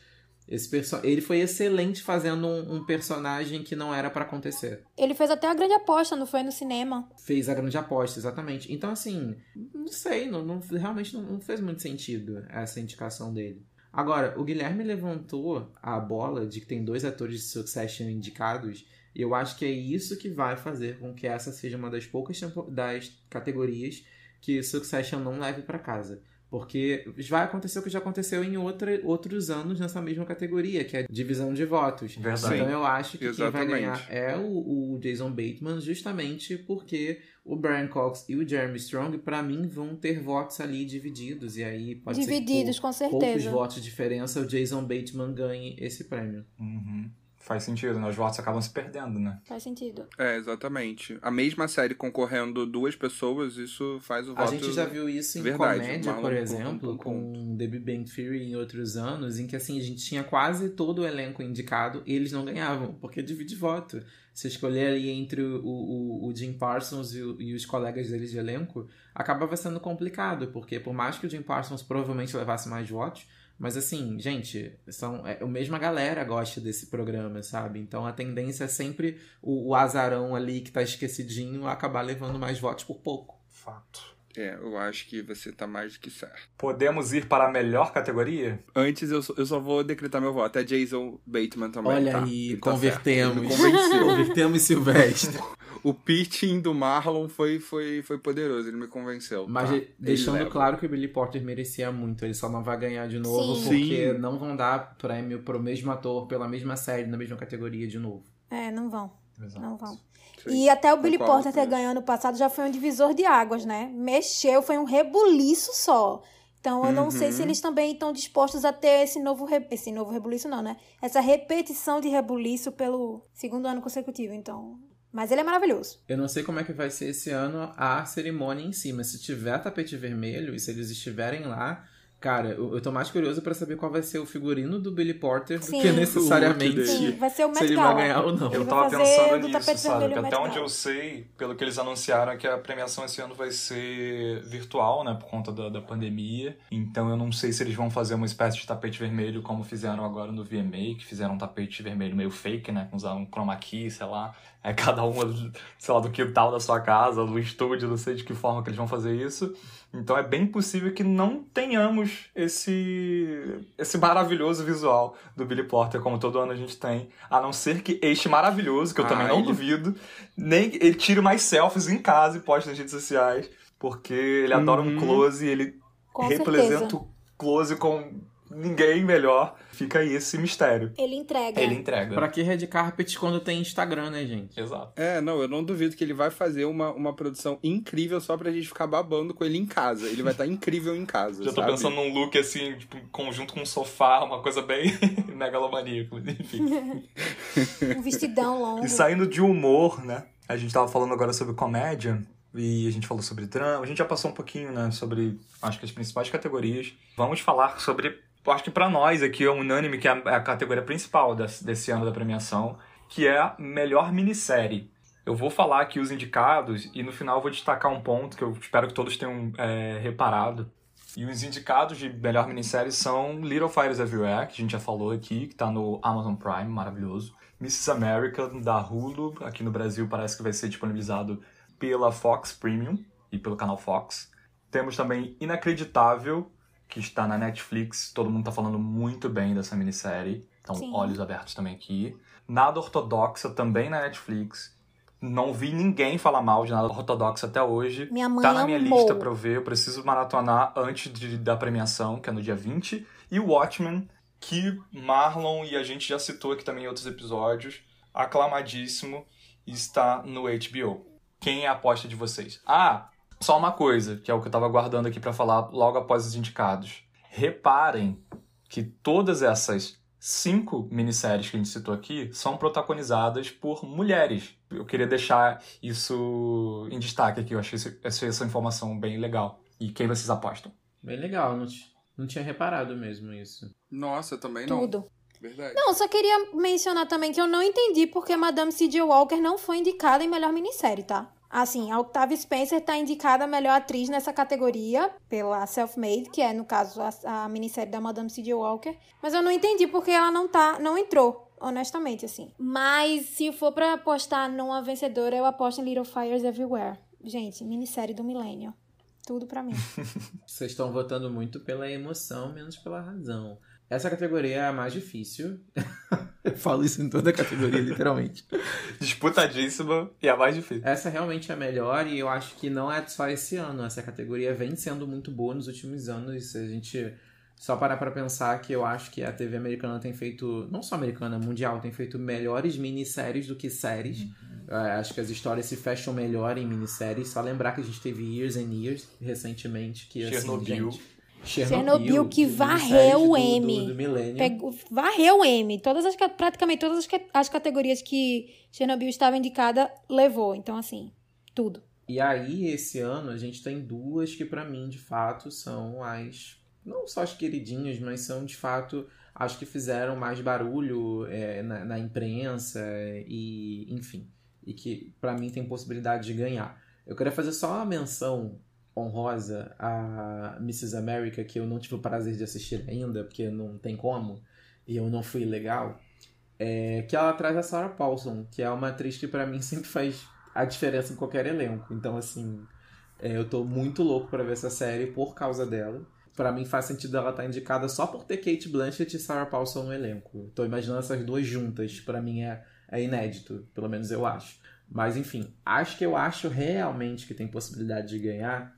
Esse perso ele foi excelente fazendo um, um personagem que não era pra acontecer. Ele fez até a grande aposta, não foi no cinema? Fez a grande aposta, exatamente. Então, assim, não sei, não, não- realmente não, não fez muito sentido essa indicação dele. Agora, o Guilherme levantou a bola de que tem dois atores de Succession indicados, e eu acho que é isso que vai fazer com que essa seja uma das poucas das categorias que Succession não leve pra casa. Porque vai acontecer o que já aconteceu em outra, outros anos nessa mesma categoria, que é divisão de votos. Verdade. Então eu acho que quem vai Exatamente. ganhar é o, o Jason Bateman, justamente porque o Brian Cox e o Jeremy Strong, pra mim, vão ter votos ali divididos. E aí pode Divididos, ser com que por poucos certeza. votos de diferença o Jason Bateman ganhe esse prêmio. Uhum. Faz sentido, né? Os votos acabam se perdendo, né? Faz sentido. É, exatamente. A mesma série concorrendo duas pessoas, isso faz o A voto. gente já viu isso em Verdade, comédia, por com- exemplo, com- com The Big Bang Theory em outros anos, em que assim, a gente tinha quase todo o elenco indicado e eles não ganhavam, porque divide voto. Se escolher ali entre o, o, o Jim Parsons e, o- e os colegas deles de elenco, acabava sendo complicado, porque por mais que o Jim Parsons provavelmente levasse mais votos, mas assim, gente, são, é, a mesma galera gosta desse programa, sabe? Então a tendência é sempre o, o azarão ali que tá esquecidinho acabar levando mais votos por pouco. Fato. É, eu acho que você tá mais do que certo. Podemos ir para a melhor categoria? Antes, eu só, eu só vou decretar meu voto. É Jason Bateman também. Olha tá? aí, Ele tá convertemos. *laughs* convertemos Silvestre. o pitching do Marlon foi, foi, foi poderoso, ele me convenceu. Mas tá? de- deixando claro que o Billy Porter merecia muito. Ele só não vai ganhar de novo Sim. porque Sim. não vão dar prêmio pro mesmo ator pela mesma série, na mesma categoria de novo. É, não vão. Exato. Não vão. Sim. E até o Billy Concordo Porter ter ganho ano passado já foi um divisor de águas, né? Mexeu, foi um rebuliço só. Então eu não Uhum. sei se eles também estão dispostos a ter esse novo, re- esse novo rebuliço, não, né? Essa repetição de rebuliço pelo segundo ano consecutivo, então. Mas ele é maravilhoso. Eu não sei como é que vai ser esse ano a cerimônia em si, mas se tiver tapete vermelho e se eles estiverem lá, cara, eu, eu tô mais curioso pra saber qual vai ser o figurino do Billy Porter Sim. do que necessariamente Sim, vai ser o se Met ele vai ganhar ou não. Eu tava pensando do nisso, tapete sabe? Que o até onde Gala. eu sei, pelo que eles anunciaram, é que a premiação esse ano vai ser virtual, né? Por conta da, da pandemia. Então eu não sei se eles vão fazer uma espécie de tapete vermelho como fizeram agora no VMA, que fizeram um tapete vermelho meio fake, né? Usar um chroma key, sei lá. É cada uma, sei lá, do quintal da sua casa, do estúdio, não sei de que forma que eles vão fazer isso. Então é bem possível que não tenhamos esse esse maravilhoso visual do Billy Porter, como todo ano a gente tem. A não ser que este maravilhoso, que eu Ah, também não ele- duvido, nem ele tire mais selfies em casa e poste nas redes sociais. Porque ele adora um Uhum. close e ele Com representa certeza. o close com ninguém melhor. Fica aí esse mistério. Ele entrega. Ele entrega. Pra que red carpet quando tem Instagram, né, gente? Exato. É, não, eu não duvido que ele vai fazer uma, uma produção incrível só pra gente ficar babando com ele em casa. Ele vai estar *laughs* incrível em casa. Já tô sabe? pensando num look assim, tipo, conjunto com um sofá, uma coisa bem *laughs* megalomaníaco. Enfim. *laughs* Um vestidão longo. E saindo de humor, né? A gente tava falando agora sobre comédia e a gente falou sobre drama. A gente já passou um pouquinho, né, sobre acho que as principais categorias. Vamos falar sobre, acho que pra nós aqui é unânime que é a, é categoria principal desse, ano da premiação, que é a melhor minissérie. Eu vou falar aqui os indicados e no final eu vou destacar um ponto que eu espero que todos tenham é, reparado. E os indicados de melhor minissérie são Little Fires Everywhere, que a gente já falou aqui, que tá no Amazon Prime, maravilhoso. Mrs. America, da Hulu, aqui no Brasil parece que vai ser disponibilizado pela Fox Premium e pelo canal Fox. Temos também Inacreditável, que está na Netflix. Todo mundo tá falando muito bem dessa minissérie. Então, Sim. olhos abertos também aqui. Nada Ortodoxa, também na Netflix. Não vi ninguém falar mal de Nada Ortodoxa até hoje. Minha mãe Tá na minha amou. lista pra eu ver, eu preciso maratonar antes de- da premiação, que é no dia 20. E o Watchmen, que Marlon e a gente já citou aqui também em outros episódios, aclamadíssimo, está no HBO. Quem é a aposta de vocês? Ah, só uma coisa, que é o que eu tava guardando aqui pra falar logo após os indicados. Reparem que todas essas cinco minisséries que a gente citou aqui são protagonizadas por mulheres. Eu queria deixar isso em destaque aqui, eu achei esse- achei essa informação bem legal. E quem vocês apostam? Bem legal, não, não tinha reparado mesmo isso. Nossa, eu também não. Tudo. Verdade. Não, só queria mencionar também que eu não entendi porque Madame C.J. Walker não foi indicada em melhor minissérie, tá? Assim, a Octavia Spencer tá indicada a melhor atriz nessa categoria pela Self-Made, que é, no caso, a, a minissérie da Madame C.J. Walker. Mas eu não entendi porque ela não tá, não entrou, honestamente, assim. Mas se for pra apostar numa vencedora, eu aposto em Little Fires Everywhere. Gente, minissérie do milênio. Tudo pra mim. *laughs* Vocês estão votando muito pela emoção, menos pela razão. Essa categoria é a mais difícil. *laughs* Eu falo isso em toda a categoria, literalmente. Disputadíssima e a mais difícil. Essa realmente é a melhor e eu acho que não é só esse ano. Essa categoria vem sendo muito boa nos últimos anos. Se a gente só parar pra pensar que eu acho que a TV americana tem feito, não só americana, mundial, tem feito melhores minisséries do que séries. É, acho que as histórias se fecham melhor em minisséries. Só lembrar que a gente teve Years and Years recentemente, que assim, Chernobyl. gente, Chernobyl, que de varreu o M. Do, do, do milênio. Pegou, varreu o M. Todas as, ca- praticamente todas as, as categorias que Chernobyl estava indicada, levou. Então, assim, tudo. E aí, esse ano, a gente tem duas que pra mim, de fato, são as. Não só as queridinhas, mas são de fato as que fizeram mais barulho é, na, na imprensa e, enfim. E que pra mim tem possibilidade de ganhar. Eu queria fazer só uma menção honrosa a Mrs. America, que eu não tive o prazer de assistir ainda, porque não tem como, e eu não fui legal. É, que ela traz a Sarah Paulson, que é uma atriz que pra mim sempre faz a diferença em qualquer elenco. Então, assim, é, eu tô muito louco pra ver essa série por causa dela. Pra mim faz sentido ela estar indicada só por ter Kate Blanchett e Sarah Paulson no elenco. Tô imaginando essas duas juntas. Pra mim é, é inédito, pelo menos eu acho. Mas enfim, acho que eu acho realmente que tem possibilidade de ganhar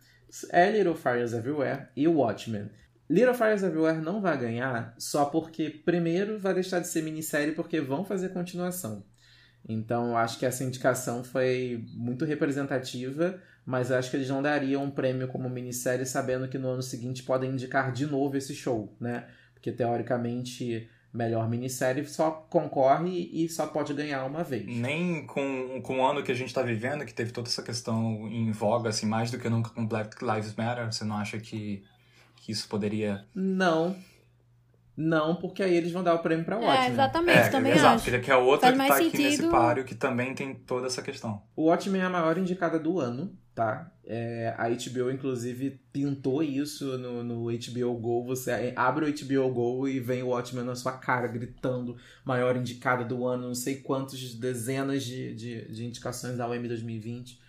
é Little Fires Everywhere e Watchmen. Little Fires Everywhere não vai ganhar só porque, primeiro, vai deixar de ser minissérie porque vão fazer continuação. Então, eu acho que essa indicação foi muito representativa, mas eu acho que eles não dariam um prêmio como minissérie sabendo que no ano seguinte podem indicar de novo esse show, né? Porque teoricamente melhor minissérie só concorre e só pode ganhar uma vez. Nem com, com o ano que a gente está vivendo, que teve toda essa questão em voga, assim, mais do que nunca com Black Lives Matter, você não acha que, que isso poderia... Não. Não, porque aí eles vão dar o prêmio pra Watchmen. É, exatamente, É, também exato, acho. porque que é outra Faz que tá aqui nesse sentido. páreo que também tem toda essa questão. O Watchmen é a maior indicada do ano, tá? É, a HBO, inclusive, pintou isso no, no HBO Go. Você abre o HBO Go e vem o Watchmen na sua cara, gritando maior indicada do ano, não sei quantos dezenas de, de, de indicações da UM 2020.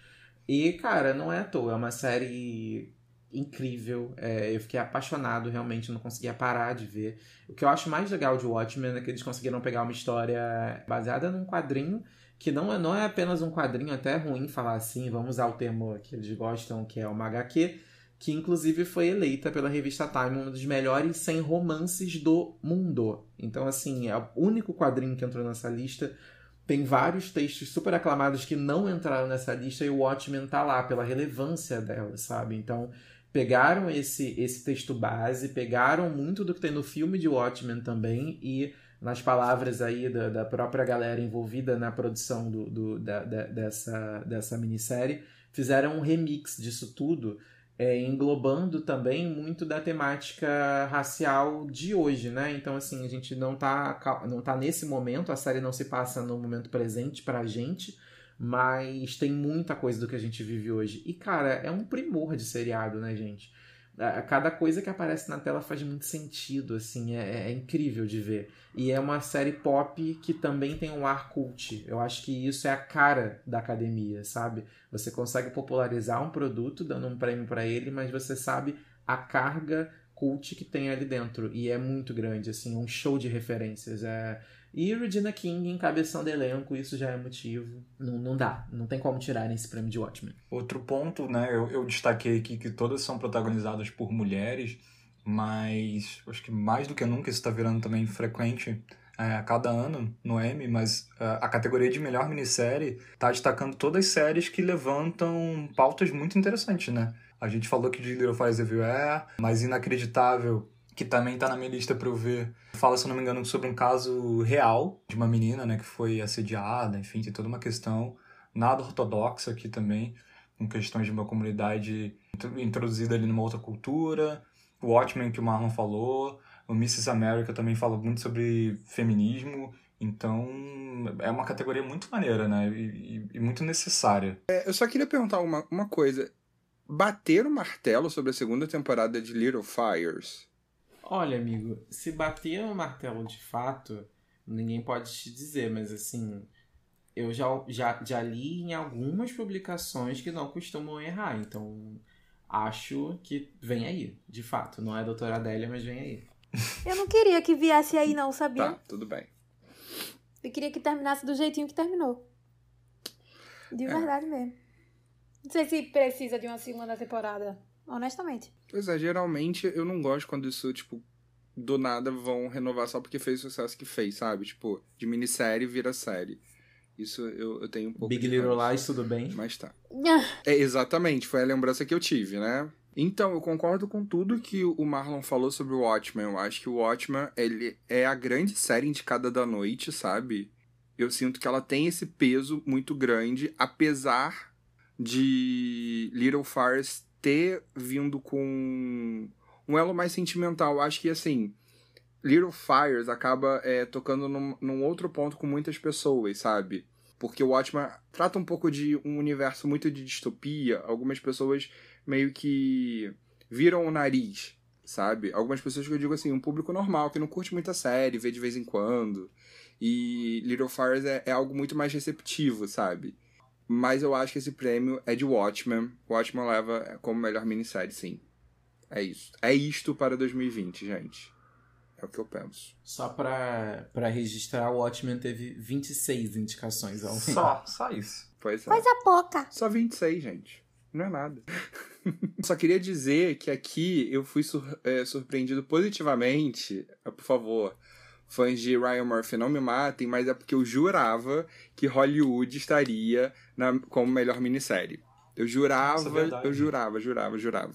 E, cara, não é à toa, é uma série incrível. É, eu fiquei apaixonado, realmente, não conseguia parar de ver. O que eu acho mais legal de Watchmen é que eles conseguiram pegar uma história baseada num quadrinho que não é, não é apenas um quadrinho, até é ruim falar assim, vamos usar o termo que eles gostam, que é uma HQ, que inclusive foi eleita pela revista Time um dos melhores 100 romances do mundo. Então, assim, é o único quadrinho que entrou nessa lista. Tem vários textos super aclamados que não entraram nessa lista e o Watchmen tá lá pela relevância dela, sabe? Então, pegaram esse, esse texto base, pegaram muito do que tem no filme de Watchmen também e nas palavras aí da, da própria galera envolvida na produção do, do- da, da- dessa, dessa minissérie, fizeram um remix disso tudo, é, englobando também muito da temática racial de hoje, né? Então, assim, a gente não tá, não tá nesse momento, a série não se passa no momento presente pra gente, mas tem muita coisa do que a gente vive hoje. E, cara, é um primor de seriado, né, gente? Cada coisa que aparece na tela faz muito sentido, assim, é, é incrível de ver. E é uma série pop que também tem um ar cult. Eu acho que isso é a cara da academia, sabe? Você consegue popularizar um produto dando um prêmio pra ele, mas você sabe a carga cult que tem ali dentro. E é muito grande, assim, é um show de referências. É... E Regina King encabeçando elenco, isso já é motivo. Não, não dá, não tem como tirar esse prêmio de Watchmen. Outro ponto, né, eu, eu destaquei aqui que todas são protagonizadas por mulheres, mas acho que mais do que nunca isso está virando também frequente é, a cada ano no Emmy, mas é, a categoria de melhor minissérie está destacando todas as séries que levantam pautas muito interessantes, né? A gente falou que de Little Fires Everywhere, mas Inacreditável, que também tá na minha lista para eu ver, fala, se eu não me engano, sobre um caso real de uma menina, né, que foi assediada, enfim, tem toda uma questão nada ortodoxa aqui também, com questões de uma comunidade intro- introduzida ali numa outra cultura. O Watchmen que o Marlon falou, o Mrs. America também fala muito sobre feminismo. Então, é uma categoria muito maneira, né? E, e- e muito necessária. É, eu só queria perguntar uma, uma coisa. Bater o martelo sobre a segunda temporada de Little Fires? Olha, amigo, se bater o martelo de fato, ninguém pode te dizer, mas assim, eu já, já, já li em algumas publicações que não costumam errar, então acho que vem aí, de fato. Não é a doutora Adélia, mas vem aí. Eu não queria que viesse aí, não, sabia? Tá, tudo bem. Eu queria que terminasse do jeitinho que terminou. De É. verdade mesmo. Não sei se precisa de uma segunda temporada. Honestamente. Pois é, geralmente eu não gosto quando isso, tipo, do nada vão renovar só porque fez o sucesso que fez, sabe? Tipo, de minissérie vira série. Isso eu, eu tenho um pouco Big de Little. Lies, tudo bem? Mas tá. É, exatamente, foi a lembrança que eu tive, né? Então, eu concordo com tudo que o Marlon falou sobre o Watchmen. Eu acho que o Watchmen, ele é a grande série indicada da noite, sabe? Eu sinto que ela tem esse peso muito grande, apesar de Little Fires ter vindo com um elo mais sentimental. Acho que, assim, Little Fires acaba é, tocando num, num outro ponto com muitas pessoas, sabe? Porque o Watchmen trata um pouco de um universo muito de distopia. Algumas pessoas meio que viram o nariz, sabe? Algumas pessoas que eu digo assim, um público normal, que não curte muita série, vê de vez em quando. E Little Fires é, é algo muito mais receptivo, sabe? Mas eu acho que esse prêmio é de Watchmen. Watchmen leva como melhor minissérie, sim. É isso. É isto para 2020, gente. É o que eu penso. Só pra, pra registrar, o Watchmen teve 26 indicações ao Só, só isso. Pois é. Coisa pouca. Só 26, gente. Não é nada. *laughs* Só queria dizer que aqui eu fui sur- é, surpreendido positivamente. é, Por favor, fãs de Ryan Murphy não me matem, mas é porque eu jurava que Hollywood estaria na, como melhor minissérie. Eu jurava, é eu jurava, jurava, jurava.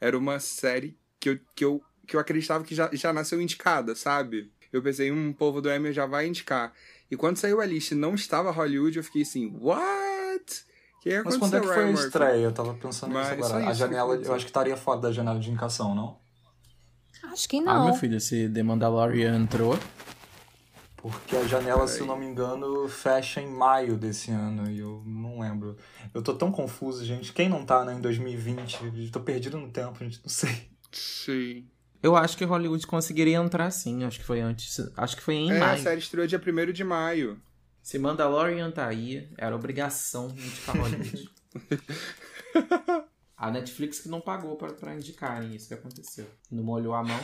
Era uma série que eu, que eu, que eu acreditava que já, já nasceu indicada, sabe? Eu pensei, um povo do Emmy já vai indicar. E quando saiu a lista e não estava Hollywood, eu fiquei assim, what? Que Mas quando é que foi a estreia? Eu tava pensando nisso agora. A janela, eu acho que estaria fora da janela de indicação, não? Acho que Ah, não. meu filho, se The Mandalorian entrou. Porque a janela, se eu não me engano, fecha em maio desse ano e eu não lembro. Eu tô tão confuso, gente. Quem não tá né, em 2020? Eu tô perdido no tempo, gente. Não sei. Sim. Eu acho que Hollywood conseguiria entrar sim. Acho que foi antes. Acho que foi em É, a maio. série estreou dia 1 de maio. Se Mandalorian tá aí, era obrigação indicar Hollywood. *laughs* a Netflix que não pagou pra indicarem isso que aconteceu. Não molhou a mão.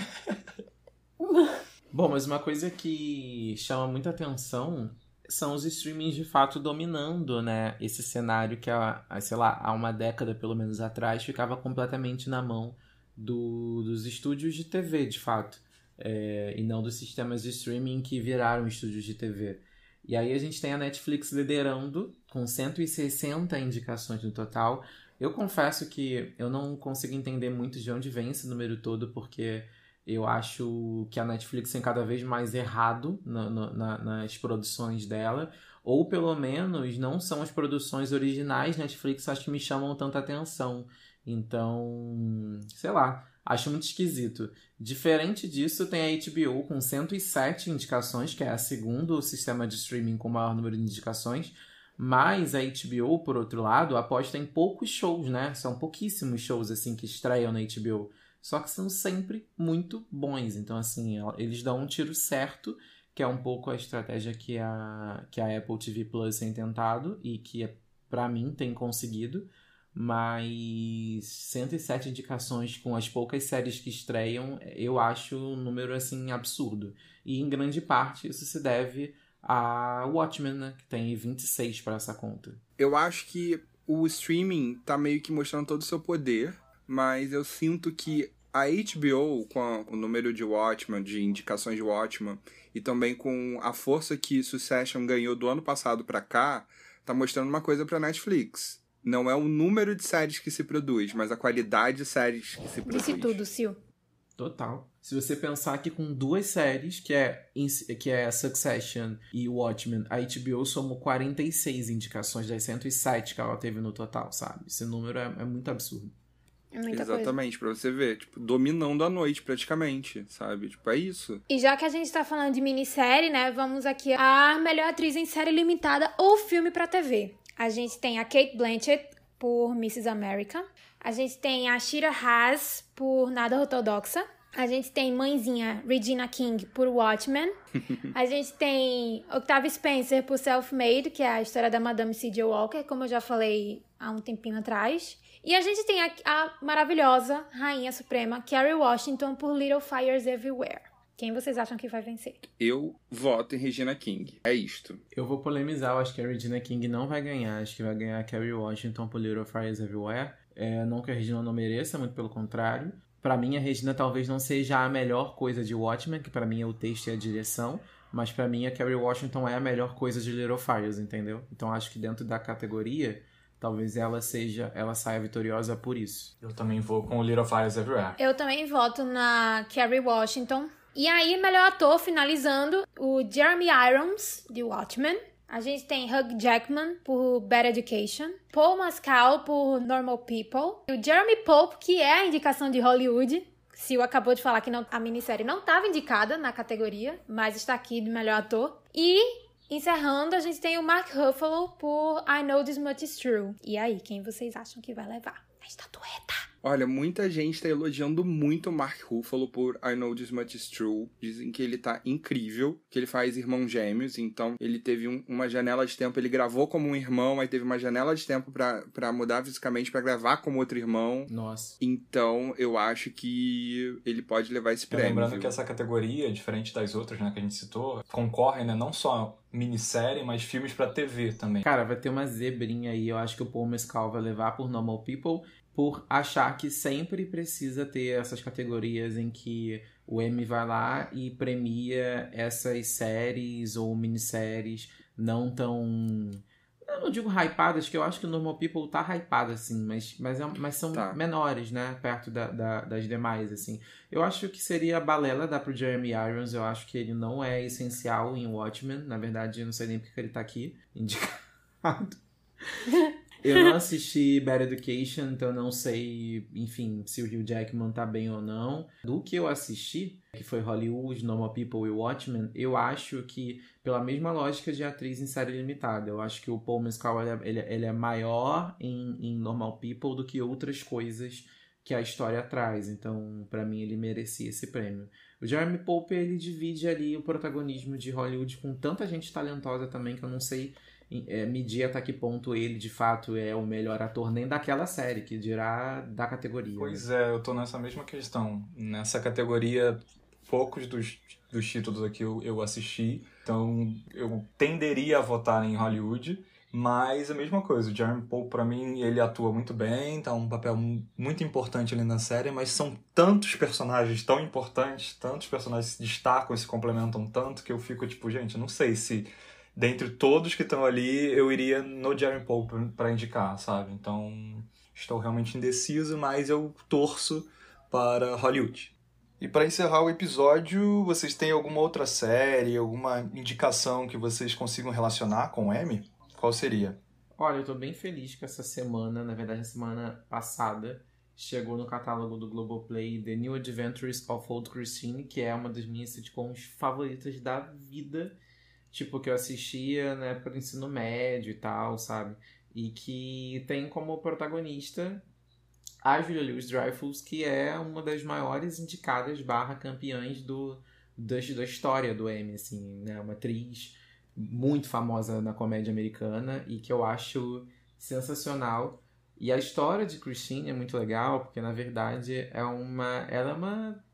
*laughs* Bom, mas uma coisa que chama muita atenção são os streamings de fato dominando, né? Esse cenário que, há, sei lá, há uma década pelo menos atrás ficava completamente na mão do, dos estúdios de TV, de fato. É, e não dos sistemas de streaming que viraram estúdios de TV. E aí a gente tem a Netflix liderando com 160 indicações no total. Eu confesso que eu não consigo entender muito de onde vem esse número todo, porque eu acho que a Netflix tem cada vez mais errado na, na, nas produções dela. Ou pelo menos não são as produções originais Netflix acho que me chamam tanta atenção. Então, sei lá, acho muito esquisito. Diferente disso, tem a HBO com 107 indicações, que é a segundo sistema de streaming com maior número de indicações. Mas a HBO, por outro lado, aposta em poucos shows, né? São pouquíssimos shows assim que estreiam na HBO. Só que são sempre muito bons. Então, assim, eles dão um tiro certo, que é um pouco a estratégia que a, que a Apple TV Plus tem tentado e que, para mim, tem conseguido mas 107 indicações com as poucas séries que estreiam, eu acho um número assim absurdo. E em grande parte isso se deve a Watchmen, né, que tem 26 para essa conta. Eu acho que o streaming tá meio que mostrando todo o seu poder, mas eu sinto que a HBO, com a, o número de Watchmen, de indicações de Watchmen, e também com a força que Succession ganhou do ano passado para cá, tá mostrando uma coisa pra Netflix não é o número de séries que se produz, mas a qualidade de séries que se produz. Disse tudo, Sil. Total. Se você pensar que com duas séries, que é, que é Succession e Watchmen, a HBO somou 46 indicações das 107 que ela teve no total, sabe? Esse número é, é muito absurdo. É muita Exatamente, coisa. pra você ver, tipo, dominando a noite praticamente, sabe? Tipo, é isso. E já que a gente tá falando de minissérie, né, vamos aqui a melhor atriz em série limitada ou filme pra TV. A gente tem a Kate Blanchett por Mrs. America. A gente tem a Shira Haas por Nada Ortodoxa. A gente tem mãezinha Regina King por Watchmen. *laughs* a gente tem Octavia Spencer por Self-Made, que é a história da Madame C.J. Walker, como eu já falei há um tempinho atrás. E a gente tem a, a maravilhosa Rainha Suprema Carrie Washington por Little Fires Everywhere. Quem vocês acham que vai vencer? Eu voto em Regina King. É isto. Eu vou polemizar. Eu acho que a Regina King não vai ganhar. Acho que vai ganhar a Carrie Washington por Little Fires Everywhere. É, não que a Regina não mereça, muito pelo contrário. Para mim, a Regina talvez não seja a melhor coisa de Watchmen, que para mim é o texto e a direção. Mas para mim, a Carrie Washington é a melhor coisa de Little Fires, entendeu? Então acho que dentro da categoria, talvez ela seja, ela saia vitoriosa por isso. Eu também vou com o Little Fires Everywhere. Eu também voto na Carrie Washington. E aí, melhor ator, finalizando, o Jeremy Irons, de Watchmen. A gente tem Hugh Jackman por Bad Education. Paul Mescal por Normal People. E o Jeremy Pope, que é a indicação de Hollywood. Sil acabou de falar que não, a minissérie não estava indicada na categoria, mas está aqui de melhor ator. E, encerrando, a gente tem o Mark Ruffalo por I Know This Much Is True. E aí, quem vocês acham que vai levar a estatueta? Olha, muita gente tá elogiando muito o Mark Ruffalo por I Know This Much Is True. Dizem que ele tá incrível, que ele faz irmãos gêmeos, então ele teve um, uma janela de tempo, ele gravou como um irmão, aí teve uma janela de tempo para mudar fisicamente para gravar como outro irmão. Nossa. Então, eu acho que ele pode levar esse prêmio. Lembrando viu? que essa categoria, diferente das outras, né, que a gente citou, concorre, né, não só minissérie, mas filmes pra TV também. Cara, vai ter uma zebrinha aí. Eu acho que o Paul Mescal vai levar por Normal People. Por achar que sempre precisa ter essas categorias em que o Emmy vai lá e premia essas séries ou minisséries não tão. Eu não digo hypadas, que eu acho que o Normal People tá hypado, assim, mas, mas, é, mas são Tá. menores, né? Perto da, da- das demais, assim. Eu acho que seria balela dar pro Jeremy Irons, eu acho que ele não é essencial em Watchmen. Na verdade, eu não sei nem porque ele tá aqui, indicado. *laughs* Eu não assisti Bad Education, então não sei, enfim, se o Hugh Jackman tá bem ou não. Do que eu assisti, que foi Hollywood, Normal People e Watchmen, eu acho que, pela mesma lógica de atriz em série limitada, eu acho que o Paul Mescal ele, é- ele, é- ele é maior em, em Normal People do que outras coisas que a história traz. Então, pra mim, ele merecia esse prêmio. O Jeremy Pope, ele divide ali o protagonismo de Hollywood com tanta gente talentosa também que eu não sei é, medir até que ponto ele de fato é o melhor ator nem daquela série, que dirá da categoria. né? Pois é, eu tô nessa mesma questão. Nessa categoria, poucos dos, dos títulos aqui eu, eu assisti, então eu tenderia a votar em Hollywood, mas a mesma coisa, o Jeremy Paul, pra mim, ele atua muito bem, tá um papel mu- muito importante ali na série, mas são tantos personagens tão importantes, tantos personagens se destacam e se complementam tanto, que eu fico tipo, gente, não sei se dentre todos que estão ali, eu iria no Jeremy Paul pra- pra indicar, sabe? Então, estou realmente indeciso, mas eu torço para Hollywood. E para encerrar o episódio, vocês têm alguma outra série, alguma indicação que vocês consigam relacionar com o Emmy? Qual seria? Olha, eu tô bem feliz que essa semana, na verdade, a semana passada, chegou no catálogo do Globoplay The New Adventures of Old Christine, que é uma das minhas sitcoms favoritas da vida. Tipo, que eu assistia época do ensino médio e tal, sabe? E que tem como protagonista a Julia Louis-Dreyfus, que é uma das maiores indicadas barra campeãs do, da, da história do Emmy, assim, né? Uma atriz muito famosa na comédia americana e que eu acho sensacional. E a história de Christine é muito legal, porque na verdade é uma. Ela é uma.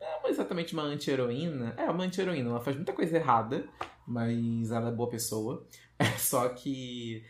Não é exatamente uma anti-heroína. É uma anti-heroína, ela faz muita coisa errada, mas ela é boa pessoa. *laughs* Só que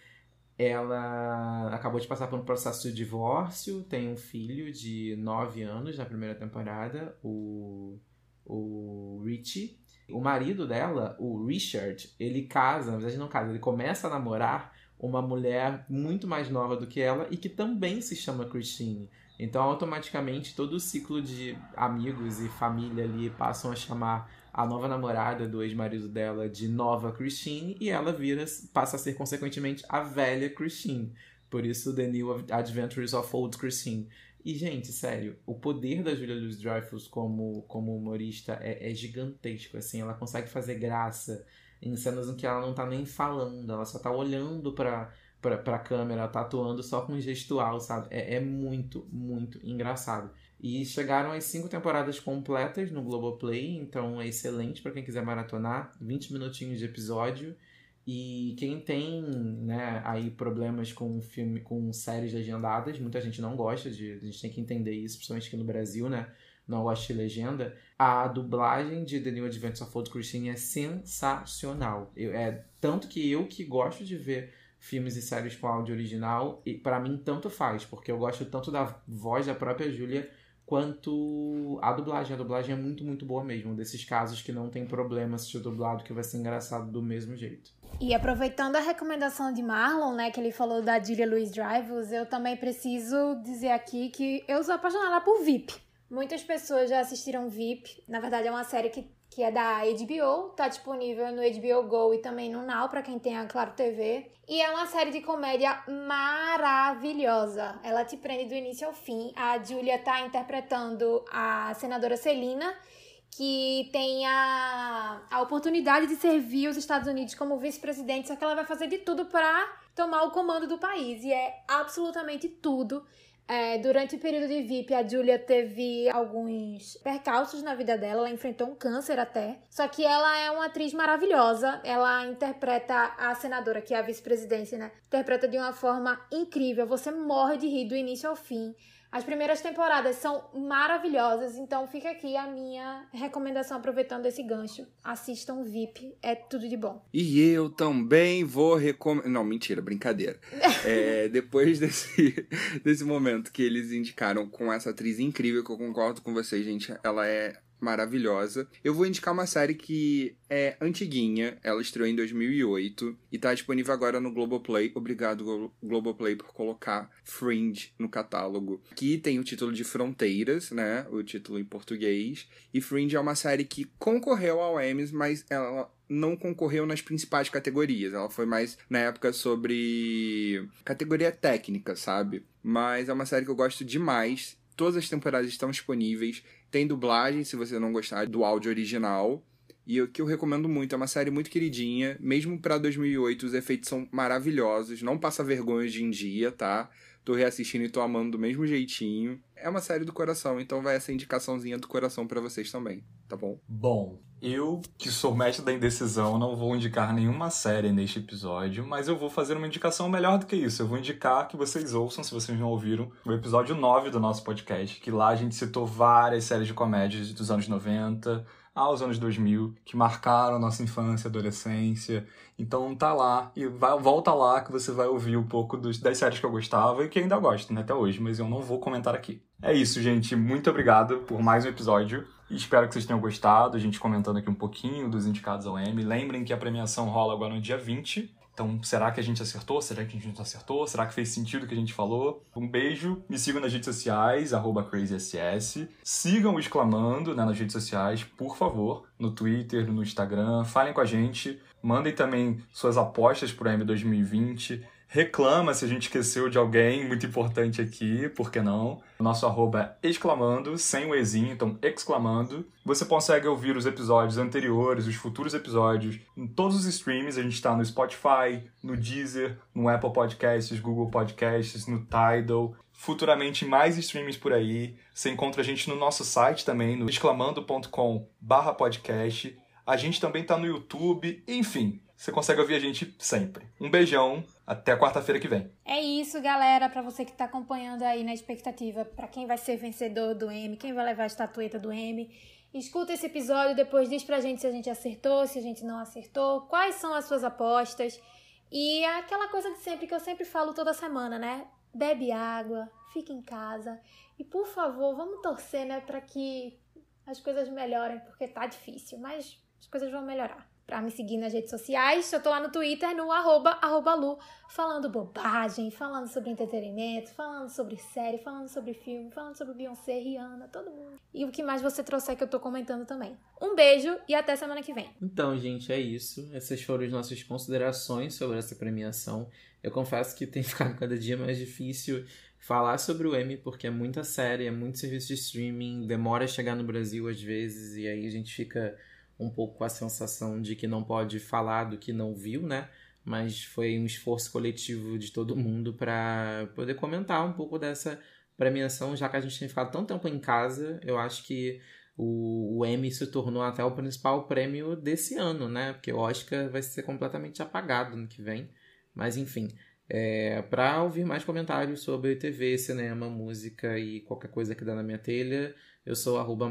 ela acabou de passar por um processo de divórcio, tem um filho de 9 anos na primeira temporada, o, o Richie. O marido dela, o Richard, ele casa, na verdade não casa, ele começa a namorar uma mulher muito mais nova do que ela e que também se chama Christine. Então, automaticamente, todo o ciclo de amigos e família ali passam a chamar a nova namorada do ex-marido dela de nova Christine e ela vira, passa a ser, consequentemente, a velha Christine. Por isso, The New Adventures of Old Christine. E, gente, sério, o poder da Julia Louis-Dreyfus como, como humorista é, é gigantesco, assim. Ela consegue fazer graça em cenas em que ela não tá nem falando, ela só tá olhando pra, pra, pra câmera, tá atuando só com gestual, sabe? É, é muito, muito engraçado. E chegaram as cinco temporadas completas no Globoplay, então é excelente para quem quiser maratonar, 20 minutinhos de episódio. E quem tem, né, aí problemas com filme, com séries legendadas, muita gente não gosta de, a gente tem que entender isso, principalmente aqui no Brasil, né? Não gosta de legenda. A dublagem de The New Adventures of Old Christine é sensacional. Eu, é tanto que eu que gosto de ver filmes e séries com áudio original, e para mim tanto faz, porque eu gosto tanto da voz da própria Julia quanto a dublagem. A dublagem é muito, muito boa mesmo. Desses casos que não tem problema assistir dublado, que vai ser engraçado do mesmo jeito. E aproveitando a recomendação de Marlon, né, que ele falou da Julia Louis-Dreyfus, eu também preciso dizer aqui que eu sou apaixonada por VIP. Muitas pessoas já assistiram VIP. Na verdade, é uma série que, que é da HBO, tá disponível no HBO Go e também no Now, pra quem tem a Claro TV. E é uma série de comédia maravilhosa. Ela te prende do início ao fim. A Julia tá interpretando a senadora Celina, que tem a, a oportunidade de servir os Estados Unidos como vice-presidente, só que ela vai fazer de tudo para tomar o comando do país. E é absolutamente tudo. É, durante o período de VIP, a Julia teve alguns percalços na vida dela, ela enfrentou um câncer até. Só que ela é uma atriz maravilhosa, ela interpreta a senadora, que é a vice-presidente, né? Interpreta de uma forma incrível, você morre de rir do início ao fim. As primeiras temporadas são maravilhosas, então fica aqui a minha recomendação aproveitando esse gancho. Assistam VIP, é tudo de bom. E eu também vou recomendar. Não, mentira, brincadeira. *laughs* é, depois desse, desse momento que eles indicaram com essa atriz incrível, que eu concordo com vocês, gente, ela é maravilhosa. Eu vou indicar uma série que é antiguinha, ela estreou em 2008 e tá disponível agora no Globoplay. Obrigado, Globoplay, por colocar Fringe no catálogo. Aqui tem o título de Fronteiras, né? O título em português. E Fringe é uma série que concorreu ao Emmys, mas ela não concorreu nas principais categorias. Ela foi mais na época sobre categoria técnica, sabe? Mas é uma série que eu gosto demais. Todas as temporadas estão disponíveis. Tem dublagem, se você não gostar do áudio original. E o que eu recomendo muito, é uma série muito queridinha. Mesmo para 2008, os efeitos são maravilhosos. Não passa vergonha hoje em dia, tá? Tô reassistindo e tô amando do mesmo jeitinho. É uma série do coração, então vai essa indicaçãozinha do coração para vocês também, tá bom? Bom, eu, que sou mestre da indecisão, não vou indicar nenhuma série neste episódio, mas eu vou fazer uma indicação melhor do que isso. Eu vou indicar que vocês ouçam, se vocês não ouviram, o episódio 9 do nosso podcast, que lá a gente citou várias séries de comédias dos anos 90 aos anos 2000, que marcaram nossa infância, adolescência. Então tá lá e vai, volta lá que você vai ouvir um pouco dos, das séries que eu gostava e que ainda gosto, né, até hoje, mas eu não vou comentar aqui. É isso, gente. Muito obrigado por mais um episódio. Espero que vocês tenham gostado, a gente comentando aqui um pouquinho dos indicados ao Emmy. Lembrem que a premiação rola agora no dia 20. Então, será que a gente acertou? Será que a gente não acertou? Será que fez sentido o que a gente falou? Um beijo, me sigam nas redes sociais, crazyss. Sigam o Exclamando né, nas redes sociais, por favor, no Twitter, no Instagram. Falem com a gente. Mandem também suas apostas para o M 2020 reclama se a gente esqueceu de alguém muito importante aqui, por que não? Nosso arroba é exclamando, sem o ezinho, então exclamando. Você consegue ouvir os episódios anteriores, os futuros episódios, em todos os streams. A gente está no Spotify, no Deezer, no Apple Podcasts, Google Podcasts, no Tidal. Futuramente mais streams por aí. Você encontra a gente no nosso site também, no exclamando.com podcast. A gente também está no YouTube, enfim, você consegue ouvir a gente sempre. Um beijão, até quarta-feira que vem. É isso, galera, para você que tá acompanhando aí na expectativa para quem vai ser vencedor do M, quem vai levar a estatueta do M. Escuta esse episódio, depois diz pra gente se a gente acertou, se a gente não acertou, quais são as suas apostas. E é aquela coisa de sempre que eu sempre falo toda semana, né? Bebe água, fica em casa e por favor, vamos torcer, né, para que as coisas melhorem, porque tá difícil, mas as coisas vão melhorar para me seguir nas redes sociais. Eu tô lá no Twitter, no arroba, arroba Lu, falando bobagem, falando sobre entretenimento, falando sobre série, falando sobre filme, falando sobre Beyoncé, Rihanna, todo mundo. E o que mais você trouxer que eu tô comentando também. Um beijo e até semana que vem. Então, gente, é isso. Essas foram as nossas considerações sobre essa premiação. Eu confesso que tem *laughs* ficado cada dia mais difícil falar sobre o Emmy, porque é muita série, é muito serviço de streaming, demora a chegar no Brasil às vezes, e aí a gente fica um pouco a sensação de que não pode falar do que não viu, né? Mas foi um esforço coletivo de todo mundo para poder comentar um pouco dessa premiação, já que a gente tem ficado tanto tempo em casa, eu acho que o, o Emmy se tornou até o principal prêmio desse ano, né? Porque o Oscar vai ser completamente apagado no que vem. Mas enfim, é, para ouvir mais comentários sobre TV, cinema, música e qualquer coisa que dá na minha telha, eu sou arroba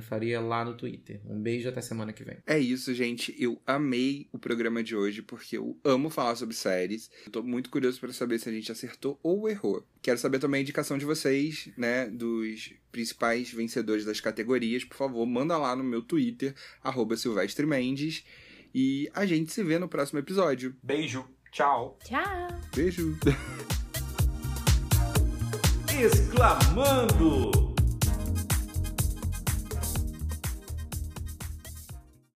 Faria lá no Twitter. Um beijo até semana que vem. É isso, gente. Eu amei o programa de hoje porque eu amo falar sobre séries. Eu tô muito curioso para saber se a gente acertou ou errou. Quero saber também a indicação de vocês, né, dos principais vencedores das categorias. Por favor, manda lá no meu Twitter, arroba Silvestre Mendes. E a gente se vê no próximo episódio. Beijo. Tchau. Tchau. Beijo. Exclamando